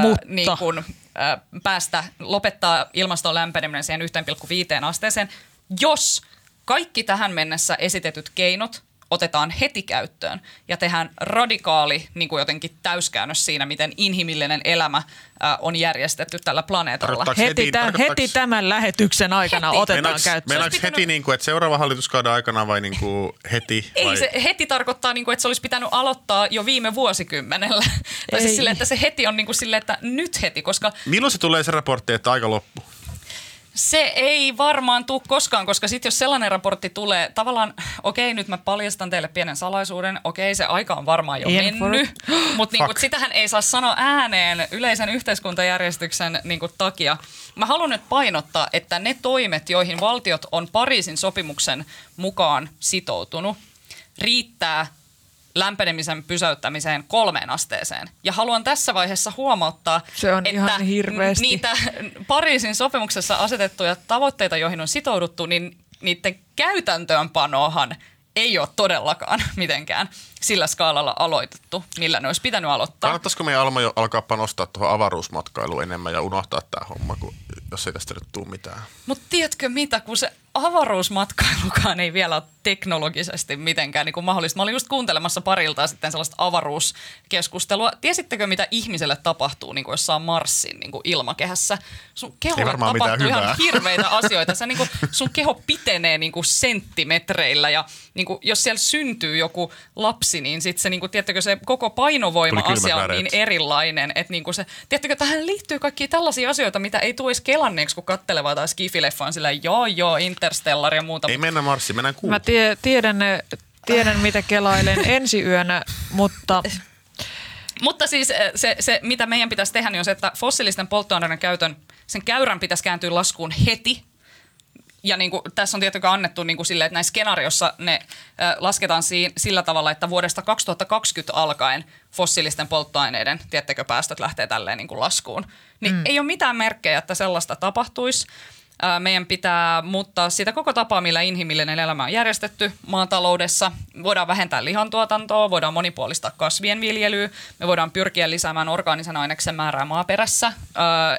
Mutta. Ää, niin kuin, ää, päästä, lopettaa ilmaston lämpeneminen siihen 1,5 asteeseen, jos kaikki tähän mennessä esitetyt keinot otetaan heti käyttöön ja tehdään radikaali niin kuin jotenkin täyskäännös siinä, miten inhimillinen elämä äh, on järjestetty tällä planeetalla. Heti, heti, tämän, heti tämän lähetyksen aikana heti. otetaan meinaaks, käyttöön. Meinaaks pitänyt... heti, niin kuin, että seuraava hallituskauden aikana vai niin kuin heti? Ei, vai? se heti tarkoittaa, niin kuin, että se olisi pitänyt aloittaa jo viime vuosikymmenellä. tai siis sille, että se heti on niin kuin sille, että nyt heti, koska... Milloin se tulee se raportti, että aika loppu? Se ei varmaan tule koskaan, koska sitten jos sellainen raportti tulee, tavallaan, okei, okay, nyt mä paljastan teille pienen salaisuuden, okei, okay, se aika on varmaan jo In mennyt, mutta niinku, sitähän ei saa sanoa ääneen yleisen yhteiskuntajärjestyksen niinku, takia. Mä haluan nyt painottaa, että ne toimet, joihin valtiot on Pariisin sopimuksen mukaan sitoutunut, riittää lämpenemisen pysäyttämiseen kolmeen asteeseen. Ja haluan tässä vaiheessa huomauttaa, Se on että ihan hirveästi. niitä Pariisin sopimuksessa asetettuja tavoitteita, joihin on sitouduttu, niin niiden käytäntöönpanohan ei ole todellakaan mitenkään sillä skaalalla aloitettu, millä ne olisi pitänyt aloittaa. Kannattaisiko meidän Alma jo alkaa panostaa tuohon avaruusmatkailuun enemmän ja unohtaa tämä homma, kun, jos ei tästä nyt tule mitään? Mutta tiedätkö mitä, kun se avaruusmatkailukaan ei vielä ole teknologisesti mitenkään niin kuin mahdollista. Mä olin just kuuntelemassa parilta sitten sellaista avaruuskeskustelua. Tiesittekö, mitä ihmiselle tapahtuu niin kuin jossain Marsin niin kuin ilmakehässä? Sun keholle tapahtuu ihan hyvää. hirveitä asioita. Se, niin kuin, sun keho pitenee niin kuin senttimetreillä ja niin kuin, jos siellä syntyy joku lapsi, niin sitten se, niin kuin, tiedättekö, se koko painovoima-asia on niin erilainen. Että niin kuin se, tiedättekö, tähän liittyy kaikki tällaisia asioita, mitä ei tule edes kelanneeksi, kun kattelevaa tai skifileffaan sillä joo joo, Interstellar ja muuta. Ei mennä Marsiin, mennään kuuhun. Mä tie, tiedän, tiedän, mitä kelailen ensi yönä, mutta... Mutta siis eh, se, se, mitä meidän pitäisi tehdä, niin on se, että fossiilisten polttoaineiden käytön, sen käyrän pitäisi kääntyä laskuun heti, ja niin kuin, tässä on tietenkin annettu niin kuin sille, että näissä skenaariossa ne äh, lasketaan si- sillä tavalla, että vuodesta 2020 alkaen fossiilisten polttoaineiden, tiettekö, päästöt lähtee tälleen niin kuin laskuun. Niin mm. ei ole mitään merkkejä, että sellaista tapahtuisi meidän pitää muuttaa sitä koko tapaa, millä inhimillinen elämä on järjestetty maataloudessa. Voidaan vähentää lihantuotantoa, voidaan monipuolistaa kasvien viljelyä, me voidaan pyrkiä lisäämään orgaanisen aineksen määrää maaperässä,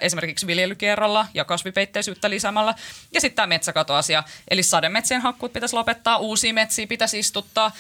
esimerkiksi viljelykierrolla ja kasvipeitteisyyttä lisäämällä. Ja sitten tämä metsäkatoasia, eli sademetsien hakkuut pitäisi lopettaa, uusia metsiä pitäisi istuttaa.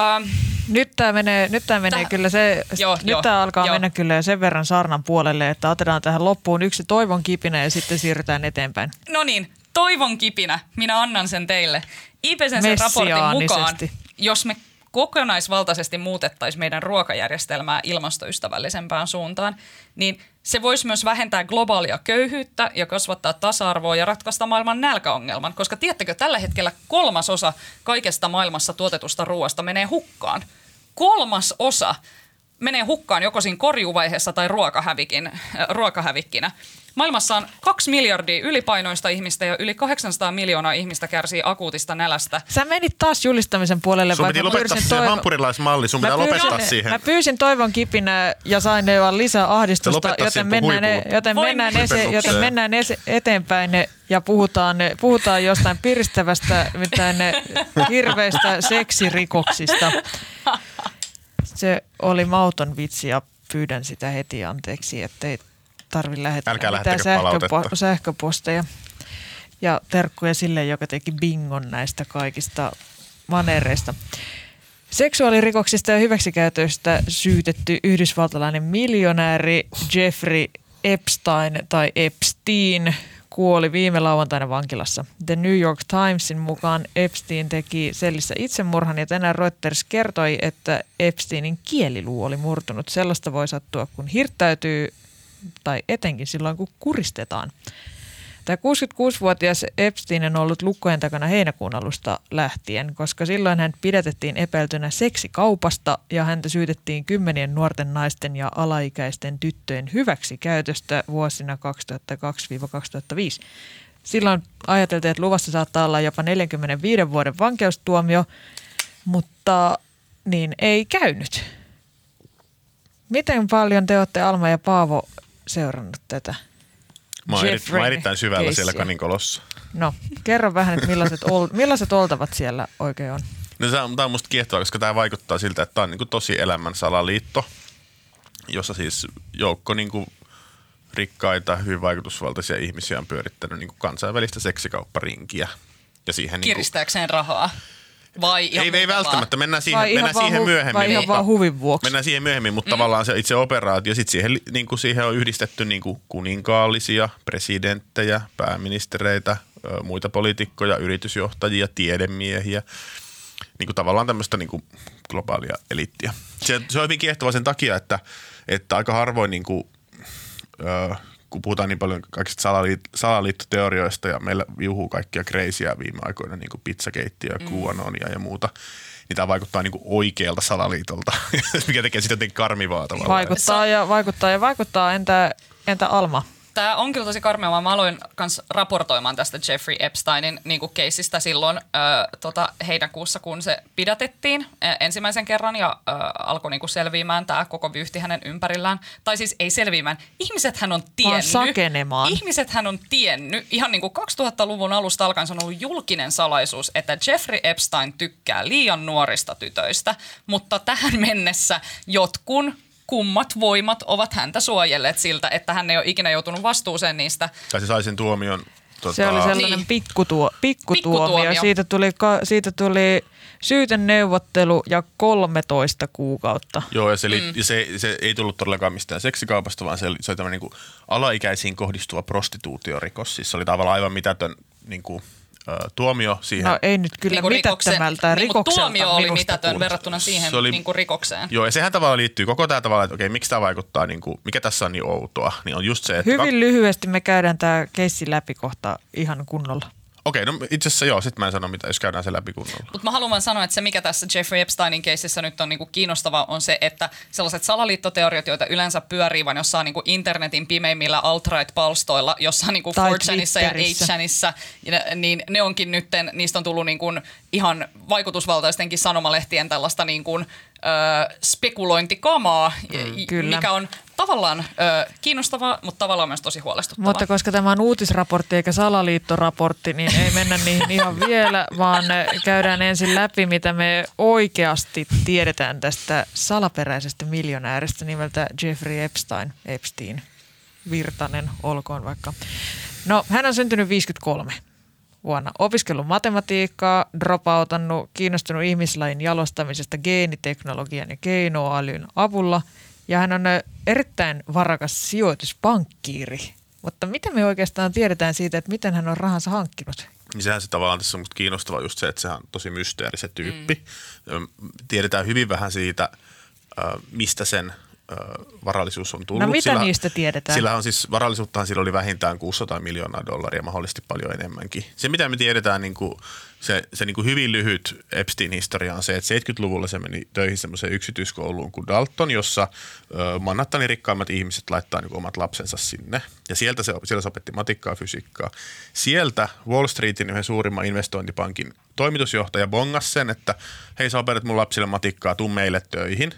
Um, nyt tämä menee, nyt tää menee täh, kyllä se, joo, nyt jo, tämä alkaa jo. mennä kyllä sen verran saarnan puolelle, että otetaan tähän loppuun yksi toivon kipinä ja sitten siirrytään eteenpäin. No niin, toivon kipinä, minä annan sen teille. IPCC raportin mukaan, jos me kokonaisvaltaisesti muutettaisiin meidän ruokajärjestelmää ilmastoystävällisempään suuntaan, niin se voisi myös vähentää globaalia köyhyyttä ja kasvattaa tasa-arvoa ja ratkaista maailman nälkäongelman, koska tiedättekö, tällä hetkellä kolmas osa kaikesta maailmassa tuotetusta ruoasta menee hukkaan. Kolmas osa menee hukkaan joko siinä korjuvaiheessa tai ruokahävikin, äh, ruokahävikkinä. Maailmassa on kaksi miljardia ylipainoista ihmistä ja yli 800 miljoonaa ihmistä kärsii akuutista nälästä. Sä menit taas julistamisen puolelle. Sun piti lopettaa se toivo... hampurilaismalli, sun pitää pyysin, lopettaa siihen. Mä pyysin toivon kipinä ja sain vaan lisää ahdistusta, joten mennään, ne, joten, mennään ese, joten mennään ese, eteenpäin ja puhutaan, puhutaan jostain piristävästä, mitään hirveistä seksirikoksista. Se oli mauton vitsi ja pyydän sitä heti anteeksi, ettei tarvitse lähettää Älkää mitään sähköpo- sähköposteja. Ja terkkuja sille, joka teki bingon näistä kaikista manereista. Seksuaalirikoksista ja hyväksikäytöistä syytetty yhdysvaltalainen miljonääri Jeffrey Epstein tai Epstein kuoli viime lauantaina vankilassa. The New York Timesin mukaan Epstein teki sellissä itsemurhan ja tänään Reuters kertoi, että Epsteinin kieliluu oli murtunut. Sellaista voi sattua, kun hirttäytyy tai etenkin silloin, kun kuristetaan. Tämä 66-vuotias Epstein on ollut lukkojen takana heinäkuun alusta lähtien, koska silloin hän pidätettiin epäiltynä seksikaupasta ja häntä syytettiin kymmenien nuorten naisten ja alaikäisten tyttöjen hyväksikäytöstä vuosina 2002-2005. Silloin ajateltiin, että luvassa saattaa olla jopa 45 vuoden vankeustuomio, mutta niin ei käynyt. Miten paljon te olette Alma ja Paavo seurannut tätä? Mä oon, eri, mä erittäin syvällä keissiä. siellä kaninkolossa. No, kerro vähän, että millaiset, ol, millaiset oltavat siellä oikein on? No tämä on, tämä on musta kiehtovaa, koska tämä vaikuttaa siltä, että tämä on niin kuin tosi elämän salaliitto, jossa siis joukko niin kuin rikkaita, hyvin vaikutusvaltaisia ihmisiä on pyörittänyt niin kuin kansainvälistä seksikaupparinkiä. Ja siihen Kiristääkseen niin kuin, rahaa? Vai ei, ei välttämättä, mennään siihen, mennään siihen hu- myöhemmin. Vai ihan vaan huvin vuoksi. Mennään siihen myöhemmin, mutta mm. tavallaan se itse operaatio, sitten siihen, niin kuin siihen on yhdistetty niin kuin kuninkaallisia, presidenttejä, pääministereitä, muita poliitikkoja, yritysjohtajia, tiedemiehiä, niin kuin tavallaan tämmöistä niin kuin globaalia elittiä. Se, se on hyvin kiehtova sen takia, että, että aika harvoin niin kuin, ö, kun puhutaan niin paljon kaikista salaliit- salaliittoteorioista ja meillä viuhuu kaikkia kreisiä viime aikoina, niin kuin pizzakeittiä, mm. QAnonia ja muuta, niin tämä vaikuttaa niin kuin oikealta salaliitolta, mikä tekee sitä jotenkin karmivaa tavallaan. Vaikuttaa ja vaikuttaa ja vaikuttaa. Entä, entä Alma? Tämä on kyllä tosi karmea. Mä aloin myös raportoimaan tästä Jeffrey Epsteinin niin kuin keisistä silloin ö, tota, heinäkuussa, kun se pidätettiin ö, ensimmäisen kerran ja ö, alkoi niin kuin selviämään tämä koko vyyhti hänen ympärillään. Tai siis ei selviämään. Ihmiset hän on tiennyt. sakenemaan. Ihmiset hän on tiennyt. Ihan niin kuin 2000-luvun alusta alkaen se on ollut julkinen salaisuus, että Jeffrey Epstein tykkää liian nuorista tytöistä, mutta tähän mennessä jotkun kummat voimat ovat häntä suojelleet siltä, että hän ei ole ikinä joutunut vastuuseen niistä. Tai se sai sen tuomion. Tota, Se oli sellainen Niin. pikkutuo, pikkutuomio. Pikkutuomio. Siitä tuli, ka- siitä tuli syyteneuvottelu ja 13 kuukautta. Joo, ja, se, li- mm. ja se, se, ei tullut todellakaan mistään seksikaupasta, vaan se oli, se oli tämmöinen niin alaikäisiin kohdistuva prostituutiorikos. Siis se oli tavallaan aivan mitätön niin kuin, tuomio siihen. No ei nyt kyllä rikoksen- mitättömältä niin, mutta rikokselta tuomio oli mitätön verrattuna siihen Se oli- niin kuin rikokseen. Joo, ja sehän tavallaan liittyy koko tämä tavalla, että okei, miksi tämä vaikuttaa, niin kuin, mikä tässä on niin outoa, niin on just se, että... Hyvin lyhyesti me käydään tämä keissi läpi kohta ihan kunnolla. Okei, no itse asiassa joo, sit mä en sano mitä, jos käydään se läpi kunnolla. Mutta mä haluan vaan sanoa, että se mikä tässä Jeffrey Epsteinin keississä nyt on niinku kiinnostavaa on se, että sellaiset salaliittoteoriat, joita yleensä pyörii vaan jossain niinku internetin pimeimmillä alt-right-palstoilla, jossain niinku Tai 4chanissa ja Twitterissä. 8chanissa, ja- niin ne onkin nytten, niistä on tullut niinku ihan vaikutusvaltaistenkin sanomalehtien tällaista niinku, ö, spekulointikamaa, mm, kyllä. mikä on tavallaan ö, kiinnostavaa, mutta tavallaan myös tosi huolestuttavaa. Mutta koska tämä on uutisraportti eikä salaliittoraportti, niin ei mennä niihin ihan vielä, vaan käydään ensin läpi, mitä me oikeasti tiedetään tästä salaperäisestä miljonääristä nimeltä Jeffrey Epstein. Epstein. Virtanen, olkoon vaikka. No, hän on syntynyt 53 vuonna. Opiskellut matematiikkaa, dropoutannut, kiinnostunut ihmislajin jalostamisesta geeniteknologian ja keinoälyn avulla. Ja hän on erittäin varakas sijoituspankkiiri. Mutta mitä me oikeastaan tiedetään siitä, että miten hän on rahansa hankkinut? Niin sehän se tavallaan tässä on musta kiinnostavaa just se, että sehän on tosi mysteeri se tyyppi. Mm. Tiedetään hyvin vähän siitä, mistä sen varallisuus on tullut. No mitä niistä tiedetään? Sillä on siis, varallisuuttahan sillä oli vähintään 600 miljoonaa dollaria, mahdollisesti paljon enemmänkin. Se mitä me tiedetään, niin kuin, se, se niin kuin hyvin lyhyt Epstein-historia on se, että 70-luvulla se meni töihin semmoiseen yksityiskouluun kuin Dalton, jossa ö, Manhattanin rikkaimmat ihmiset laittaa niin omat lapsensa sinne. Ja sieltä se, siellä se opetti matikkaa ja fysiikkaa. Sieltä Wall Streetin yhden suurimman investointipankin toimitusjohtaja bongas sen, että hei sä opetat mun lapsille matikkaa, tuu meille töihin.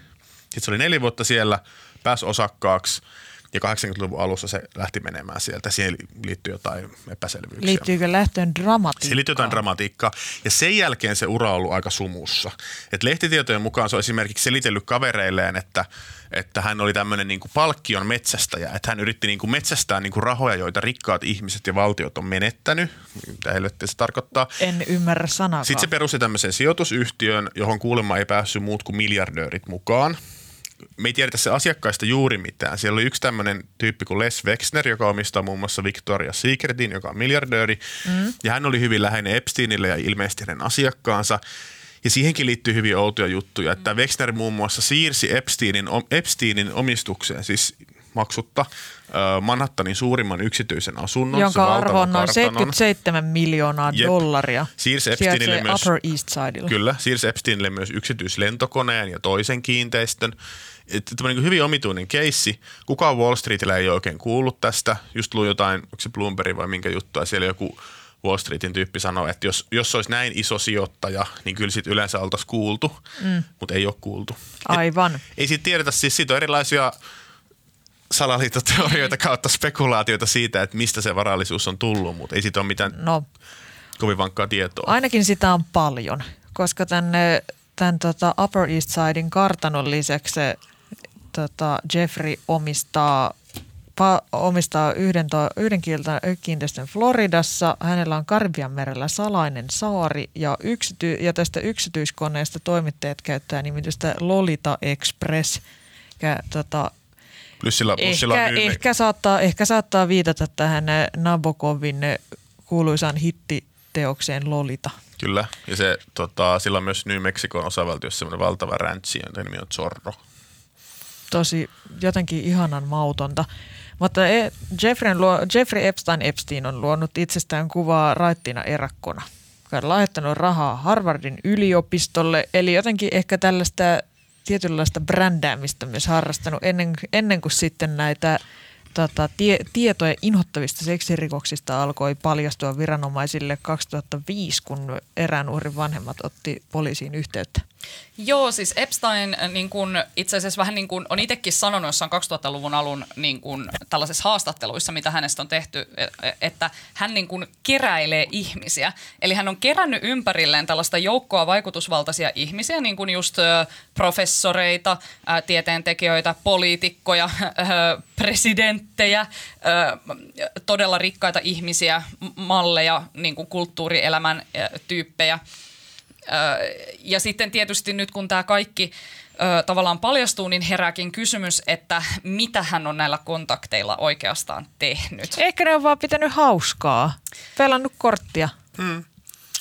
Sitten se oli neljä vuotta siellä, pääsi osakkaaksi ja 80-luvun alussa se lähti menemään sieltä. Siihen liittyy jotain epäselvyyksiä. Liittyykö lähtöön dramatiikkaan? Siihen liittyy jotain dramatiikkaa. Ja sen jälkeen se ura on ollut aika sumussa. Et lehtitietojen mukaan se on esimerkiksi selitellyt kavereilleen, että, että hän oli tämmöinen niinku palkkion metsästäjä. Että hän yritti niinku metsästää niinku rahoja, joita rikkaat ihmiset ja valtiot on menettänyt. Mitä helvettiä se tarkoittaa. En ymmärrä sanaakaan. Sitten se perusti tämmöisen sijoitusyhtiön, johon kuulemma ei päässyt muut kuin miljardöörit mukaan. Me ei tiedetä se asiakkaista juuri mitään. Siellä oli yksi tämmöinen tyyppi kuin Les Wexner, joka omistaa muun muassa Victoria's Secretin, joka on miljardööri. Mm. Ja hän oli hyvin läheinen Epsteinille ja ilmeisesti hänen asiakkaansa. Ja siihenkin liittyy hyvin outoja juttuja, että Wexner muun muassa siirsi Epsteinin, Epsteinin omistukseen, siis maksutta, Manhattanin suurimman yksityisen asunnon. jonka arvo on noin kartanon. 77 miljoonaa Jep. dollaria. Siirsi Epsteinille myös- Upper East Sidella. Kyllä, siirsi Epsteinille myös yksityislentokoneen ja toisen kiinteistön. Tämä niin hyvin omituinen keissi. Kukaan Wall Streetillä ei oikein kuullut tästä. Just luin jotain, onko se Bloomberg vai minkä juttua, siellä joku Wall Streetin tyyppi sanoi, että jos, jos olisi näin iso sijoittaja, niin kyllä siitä yleensä oltaisiin kuultu, mm. mutta ei ole kuultu. Et Aivan. ei siitä tiedetä, siis siitä on erilaisia salaliittoteorioita kautta spekulaatioita siitä, että mistä se varallisuus on tullut, mutta ei siitä ole mitään No, kovin vankkaa tietoa. ainakin sitä on paljon, koska tänne, tämän tota Upper East Sidein kartanon lisäksi se, tota Jeffrey omistaa pa, omistaa yhden, to, yhden kiinteistön Floridassa. Hänellä on Karibian merellä salainen saari ja, yksity, ja tästä yksityiskoneesta toimittajat käyttää nimitystä Lolita Express. Ja, tota, Plus sillä, plus sillä ehkä, ehkä, saattaa, ehkä saattaa viitata tähän äh, Nabokovin äh, kuuluisaan hittiteokseen Lolita. Kyllä, ja se, tota, sillä on myös New Mexicon osavaltiossa semmoinen valtava ranchi, jonka nimi on Zorro. Tosi jotenkin ihanan mautonta. Mutta e- Jeffrey, luo, Jeffrey Epstein Epstein on luonut itsestään kuvaa raittina erakkona. Hän on lahjoittanut rahaa Harvardin yliopistolle, eli jotenkin ehkä tällaista tietynlaista brändäämistä myös harrastanut ennen, ennen kuin sitten näitä tota, tie, tietoja inhottavista seksirikoksista alkoi paljastua viranomaisille 2005, kun erään uhrin vanhemmat otti poliisiin yhteyttä. Joo, siis Epstein äh, niin kun, itse asiassa vähän niin kuin on itsekin sanonut jossain 2000-luvun alun niin kun, tällaisissa haastatteluissa, mitä hänestä on tehty, e, e, että hän niin kun keräilee ihmisiä. Eli hän on kerännyt ympärilleen tällaista joukkoa vaikutusvaltaisia ihmisiä, niin kuin just professoreita, tieteentekijöitä, poliitikkoja, presidenttejä, todella rikkaita ihmisiä, malleja, niin kuin kulttuurielämän tyyppejä – ja sitten tietysti nyt kun tämä kaikki ö, tavallaan paljastuu, niin herääkin kysymys, että mitä hän on näillä kontakteilla oikeastaan tehnyt. Ehkä ne on vaan pitänyt hauskaa, pelannut korttia. Hmm.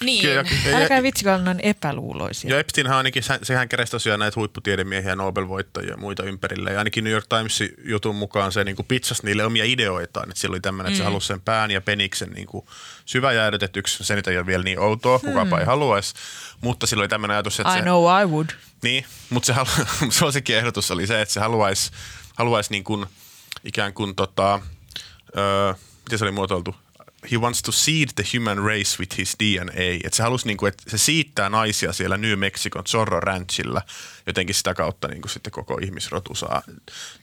Niin. Kyllä, ja, Älkää vitsikö olla epäluuloisia. Ja Epsteinhan ainakin, sehän keräsi tosiaan näitä huipputiedemiehiä, Nobel-voittajia ja muita ympärille. Ja ainakin New York Timesin jutun mukaan se niin kuin pizzasi niille omia ideoitaan. Että siellä oli tämmöinen, että se mm. halusi sen pään ja peniksen niin kuin syväjäädytetyksi. Se nyt ei ole vielä niin outoa, kukapa hmm. ei haluaisi. Mutta sillä oli tämmöinen ajatus, että I se, know I would. Niin, mutta se halu, suosikin ehdotus oli se, että se haluaisi, haluaisi niin kuin, ikään kuin tota, öö, miten se oli muotoiltu, he wants to seed the human race with his DNA. Että se halusi, niinku, että se siittää naisia siellä New Mexicon Zorro Ranchilla. Jotenkin sitä kautta niinku, sitten koko ihmisrotu saa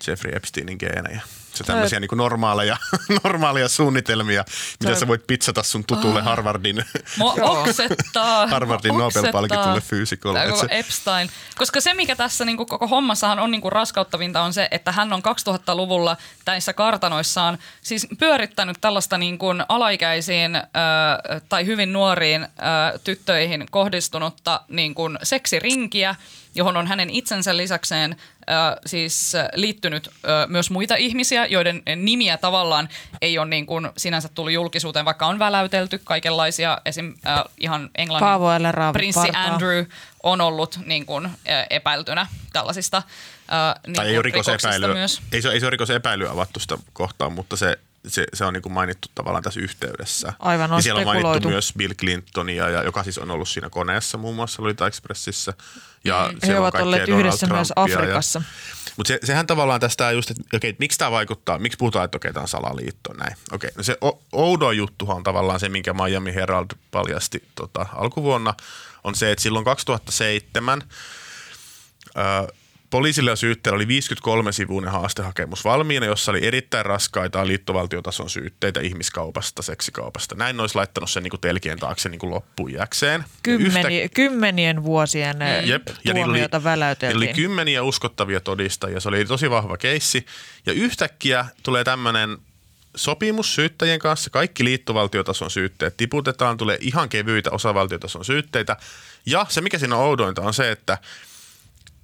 Jeffrey Epsteinin geenejä se tämmöisiä niin normaaleja, normaaleja suunnitelmia, mitä sä voit pitsata sun tutulle Harvardin, oksettaa, Harvardin Nobel-palkitulle fyysikolle. Se... Epstein. Koska se, mikä tässä niin kuin koko hommassahan on niin kuin raskauttavinta, on se, että hän on 2000-luvulla näissä kartanoissaan siis pyörittänyt tällaista niin kuin alaikäisiin ö, tai hyvin nuoriin ö, tyttöihin kohdistunutta niin kuin seksirinkiä, johon on hänen itsensä lisäkseen äh, siis liittynyt äh, myös muita ihmisiä, joiden nimiä tavallaan ei ole niin kuin sinänsä tullut julkisuuteen, vaikka on väläytelty kaikenlaisia, esim. Äh, ihan englannin prinssi Andrew on ollut niin kuin, äh, epäiltynä tällaisista äh, niin tai ei ole rikosepäilyä, myös. Ei se, ei se ole rikosepäilyä avattu sitä kohtaan, mutta se se, se on niin kuin mainittu tavallaan tässä yhteydessä. Aivan on ja siellä on mainittu myös Bill Clintonia, ja, joka siis on ollut siinä koneessa muun muassa Lolita Expressissä. Ja mm. He ovat olleet Donald yhdessä Trumpia myös Afrikassa. Mutta se, sehän tavallaan tästä just, että okei, että miksi tämä vaikuttaa, miksi puhutaan, että okei, tämä on salaliitto näin. Okei, no se oudo juttuhan on tavallaan se, minkä Miami Herald paljasti tota, alkuvuonna, on se, että silloin 2007 ö, Poliisilla ja syytteellä oli 53-sivuinen haastehakemus valmiina, jossa oli erittäin raskaita liittovaltiotason syytteitä ihmiskaupasta, seksikaupasta. Näin olisi laittanut sen niin kuin telkien taakse niin kuin loppujakseen. Kymmeni, yhtä... Kymmenien vuosien mm. Jep, ja tuomioita oli, väläyteltiin. oli kymmeniä uskottavia todistajia. Se oli tosi vahva keissi. Ja yhtäkkiä tulee tämmöinen sopimus syyttäjien kanssa. Kaikki liittovaltiotason syytteet tiputetaan, tulee ihan kevyitä osavaltiotason syytteitä. Ja se, mikä siinä on oudointa, on se, että –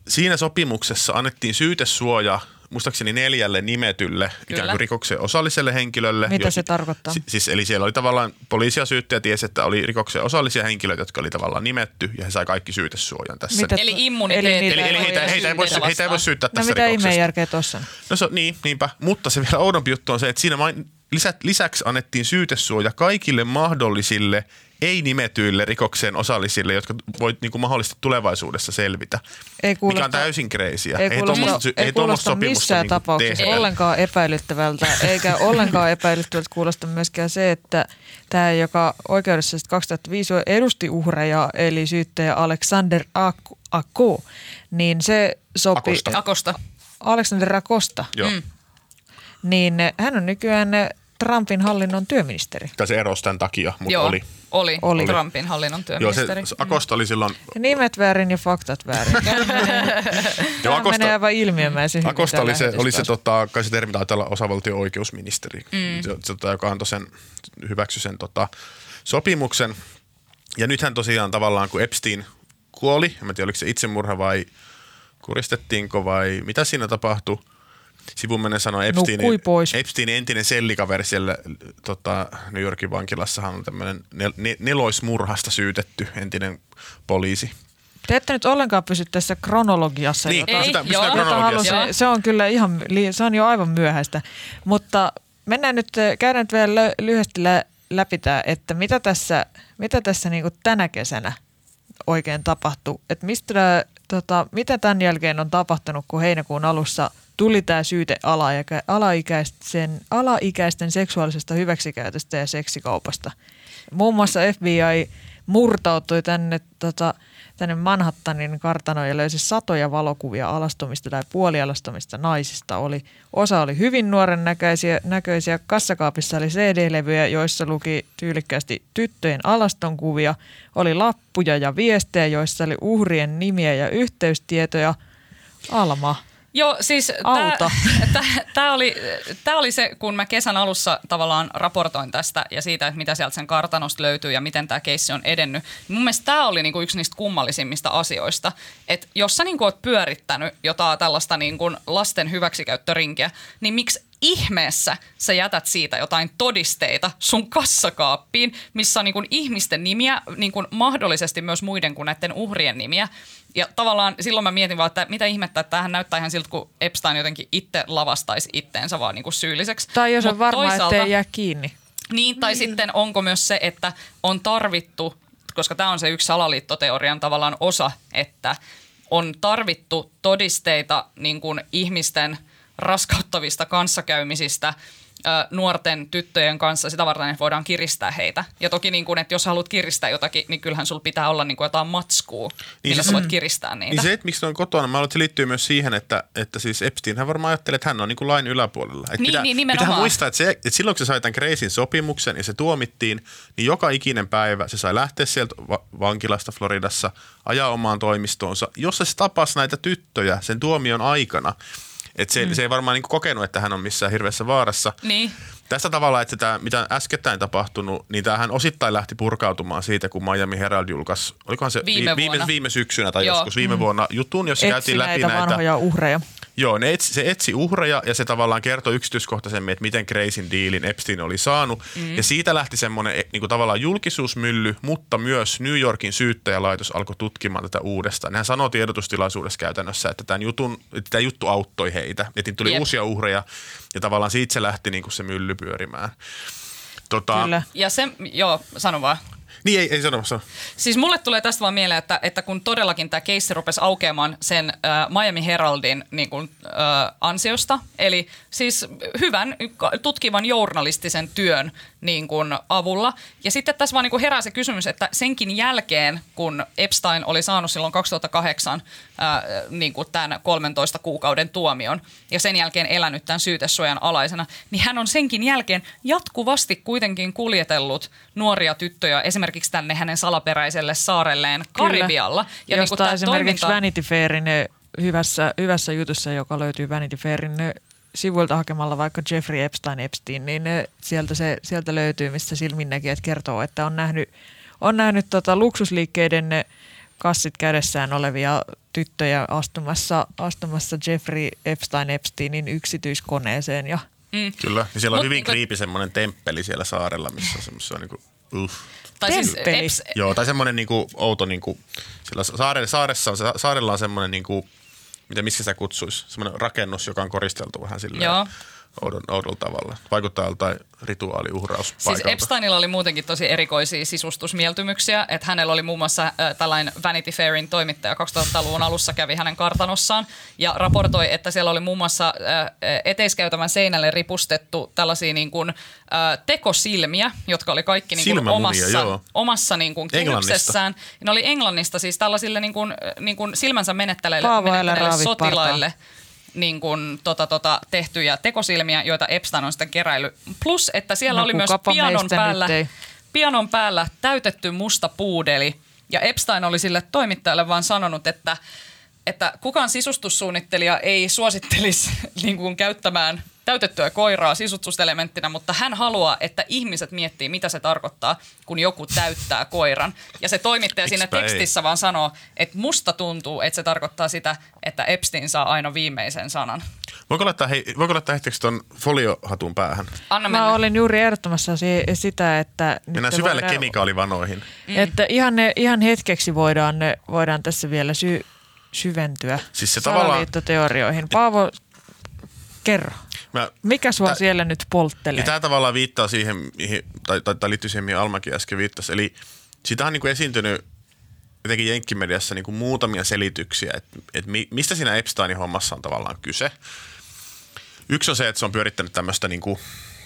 siinä sopimuksessa annettiin syytesuoja muistaakseni neljälle nimetylle Kyllä. ikään kuin rikoksen osalliselle henkilölle. Mitä jos, se tarkoittaa? Siis, eli siellä oli tavallaan poliisi ja syyttäjä tiesi, että oli rikoksen osallisia henkilöitä, jotka oli tavallaan nimetty ja he sai kaikki syytesuojan tässä. Mitä, eli immuniteetti. Eli, eli, eli heitä, heitä, ei voi, heitä ei voi syyttää no, tässä mitä rikoksesta. mitä järkeä tuossa? No se, niin, niinpä. Mutta se vielä oudompi juttu on se, että siinä main, lisä, lisäksi annettiin syytesuoja kaikille mahdollisille ei-nimetyille rikokseen osallisille, jotka voit niin kuin mahdollisesti tulevaisuudessa selvitä. Ei kuulosta, mikä on täysin kreisiä. Ei, ei kuulosta, ei, ei kuulosta missään niin tapauksessa tehdä. ollenkaan epäilyttävältä, eikä ollenkaan epäilyttävältä kuulosta myöskään se, että tämä, joka oikeudessa 2005 edusti uhreja, eli syyttäjä Alexander Ako, niin se sopi... Akosta. Akosta. Alexander Akosta. Joo. Mm. Niin hän on nykyään Trumpin hallinnon työministeri. Tai se erosi tämän takia, mutta Joo. oli. Oli, oli. Trumpin hallinnon työministeri. Joo, se, Akosta oli silloin... Ja nimet väärin ja faktat väärin. Tämä Akosta, menee aivan ilmiömäisen Akosta oli se, oli se tota, kai se termi taitaa olla osavaltion oikeusministeri, mm. se, se, tota, joka antoi sen, hyväksy sen tota, sopimuksen. Ja nythän tosiaan tavallaan, kun Epstein kuoli, en tiedä oliko se itsemurha vai kuristettiinko vai mitä siinä tapahtui – Sivumennen sanoi Epsteinin, pois. Epsteinin entinen sellikaveri siellä tota, New Yorkin vankilassahan on tämmöinen nel, neloismurhasta syytetty entinen poliisi. Te ette nyt ollenkaan pysy tässä kronologiassa. Niin, jota, pysytään, pysytään kronologiassa. Halusin, se on kyllä ihan, se on jo aivan myöhäistä. Mutta mennään nyt, käydään nyt vielä lyhyesti läpi tämä, että mitä tässä, mitä tässä niin tänä kesänä oikein tapahtui. Että mistä, tota, mitä tämän jälkeen on tapahtunut, kun heinäkuun alussa – tuli tämä syyte alaikä, alaikäisten, alaikäisten seksuaalisesta hyväksikäytöstä ja seksikaupasta. Muun muassa FBI murtautui tänne tota, tänne Manhattanin kartanoon ja löysi satoja valokuvia alastomista tai puolialastomista naisista. Oli, osa oli hyvin nuoren näköisiä, näköisiä. Kassakaapissa oli CD-levyjä, joissa luki tyylikkäästi tyttöjen alastonkuvia. Oli lappuja ja viestejä, joissa oli uhrien nimiä ja yhteystietoja. Alma. Joo, siis tämä oli, tää oli se, kun mä kesän alussa tavallaan raportoin tästä ja siitä, että mitä sieltä sen kartanosta löytyy ja miten tämä keissi on edennyt. Mun mielestä tämä oli niinku yksi niistä kummallisimmista asioista, että jos sä niinku oot pyörittänyt jotain tällaista niinku lasten hyväksikäyttörinkiä, niin miksi ihmeessä sä jätät siitä jotain todisteita sun kassakaappiin, missä on niin kuin ihmisten nimiä, niin kuin mahdollisesti myös muiden kuin näiden uhrien nimiä. Ja tavallaan silloin mä mietin vaan, että mitä ihmettä, että tämähän näyttää ihan siltä, kun Epstein jotenkin itse lavastaisi itteensä vaan niin kuin syylliseksi. Tai jos Mut on varma, toisaalta, ettei jää kiinni. Niin, tai niin. sitten onko myös se, että on tarvittu, koska tämä on se yksi salaliittoteorian tavallaan osa, että on tarvittu todisteita niin kuin ihmisten – raskauttavista kanssakäymisistä nuorten tyttöjen kanssa sitä varten, että voidaan kiristää heitä. Ja toki niin kuin, että jos haluat kiristää jotakin, niin kyllähän sulla pitää olla niin kuin jotain matskua, niin millä se, sä voit kiristää niitä. Niin se, että miksi ne on kotona, mä se liittyy myös siihen, että, että siis Epstein hän varmaan ajattelee, että hän on niin kuin lain yläpuolella. Että niin, pitää, niin, pitää muistaa, että, se, että silloin kun se sai tämän Kreisin sopimuksen ja se tuomittiin, niin joka ikinen päivä se sai lähteä sieltä va- vankilasta Floridassa, ajaa omaan toimistoonsa, jossa se tapasi näitä tyttöjä sen tuomion aikana – et se, mm. se ei varmaan niin kokenut, että hän on missään hirveässä vaarassa. Niin. Tästä tavalla, että tämä, mitä äskettäin tapahtunut, niin tämähän osittain lähti purkautumaan siitä, kun Miami Herald julkaisi, olikohan se viime, viime, viime syksynä tai Joo. joskus viime mm. vuonna jutun, jossa Etsi käytiin läpi näitä, näitä vanhoja uhreja. Joo, ne etsi, se etsi uhreja ja se tavallaan kertoi yksityiskohtaisemmin, että miten Crazyn diilin Epstein oli saanut. Mm. Ja siitä lähti semmoinen niin kuin tavallaan julkisuusmylly, mutta myös New Yorkin syyttäjälaitos alkoi tutkimaan tätä uudestaan. Hän sanoi tiedotustilaisuudessa käytännössä, että tämän jutun, että tämä juttu auttoi heitä. Että tuli yep. uusia uhreja ja tavallaan siitä se lähti niin kuin se mylly pyörimään. Tota, Kyllä. Ja se, joo, sano vaan. Niin, ei, ei sano, sano. Siis mulle tulee tästä vaan mieleen, että, että kun todellakin tämä keissi rupesi aukeamaan sen äh, Miami Heraldin niin kuin, äh, ansiosta, eli siis hyvän tutkivan journalistisen työn niin kuin, avulla. Ja sitten tässä vaan niin kuin herää se kysymys, että senkin jälkeen, kun Epstein oli saanut silloin 2008 ää, niin kuin tämän 13 kuukauden tuomion ja sen jälkeen elänyt tämän syytesuojan alaisena, niin hän on senkin jälkeen jatkuvasti kuitenkin kuljetellut nuoria tyttöjä esimerkiksi tänne hänen salaperäiselle saarelleen Karibialla. Kyllä. Ja Josta niin esimerkiksi toiminta... Vanity Fairin hyvässä, hyvässä jutussa, joka löytyy Vanity Fairin sivuilta hakemalla vaikka Jeffrey Epstein Epstein, niin ne, sieltä, se, sieltä löytyy, mistä silminnäkijät kertoo, että on nähnyt, on nähnyt tota luksusliikkeiden ne kassit kädessään olevia tyttöjä astumassa, astumassa Jeffrey Epstein Epsteinin yksityiskoneeseen. Ja mm. Kyllä, ja siellä on Mut, hyvin kriipi semmoinen temppeli siellä saarella, missä on semmoisia niin kuin, uh. Tai siis Eps... Joo, tai semmoinen niin kuin, outo, niin kuin, siellä saarella, saaressa on, saarella on semmoinen niin kuin, mitä missä sitä kutsuisi, semmoinen rakennus, joka on koristeltu vähän silleen. Joo oudon, oudolla tavalla. Vaikuttaa joltain rituaaliuhraus. Siis Epsteinilla oli muutenkin tosi erikoisia sisustusmieltymyksiä, että hänellä oli muun muassa äh, tällainen Vanity Fairin toimittaja 2000-luvun alussa kävi hänen kartanossaan ja raportoi, että siellä oli muun muassa äh, eteiskäytävän seinälle ripustettu tällaisia niin kuin, äh, tekosilmiä, jotka oli kaikki niin kuin omassa, omassa niin kuin kehyksessään. Ne oli Englannista siis tällaisille niin kuin, niin kuin silmänsä menettäneille, menettäneille sotilaille. Partaa niin kuin, tota, tota, tehtyjä tekosilmiä, joita Epstein on sitten keräillyt. Plus, että siellä no, oli myös pianon päällä, pianon päällä täytetty musta puudeli. Ja Epstein oli sille toimittajalle vaan sanonut, että, että kukaan sisustussuunnittelija ei suosittelisi niin kuin, käyttämään täytettyä koiraa sisustuselementtinä, mutta hän haluaa, että ihmiset miettii, mitä se tarkoittaa, kun joku täyttää koiran. Ja se toimittaja siinä tekstissä vaan sanoo, että musta tuntuu, että se tarkoittaa sitä, että Epstein saa aina viimeisen sanan. Voiko laittaa, hei, voiko laittaa hetkeksi tuon foliohatun päähän? Anna mennä. Mä olin juuri ehdottomassa sitä, että... Mennään syvälle voidaan, kemikaalivanoihin. Mm. Että ihan, ne, ihan hetkeksi voidaan, ne, voidaan tässä vielä sy, syventyä siis se tavallaan... Paavo, kerro. Mä, Mikä sua tää, siellä nyt polttelee? Niin tämä tavallaan viittaa siihen, mihin, tai, tai, tai liittyy siihen, mihin Almakin äsken viittasi. Eli sitä on niin kuin esiintynyt jotenkin Jenkkimediassa niin kuin muutamia selityksiä, että, että mistä siinä Epsteinin hommassa on tavallaan kyse. Yksi on se, että se on pyörittänyt tämmöistä niinku,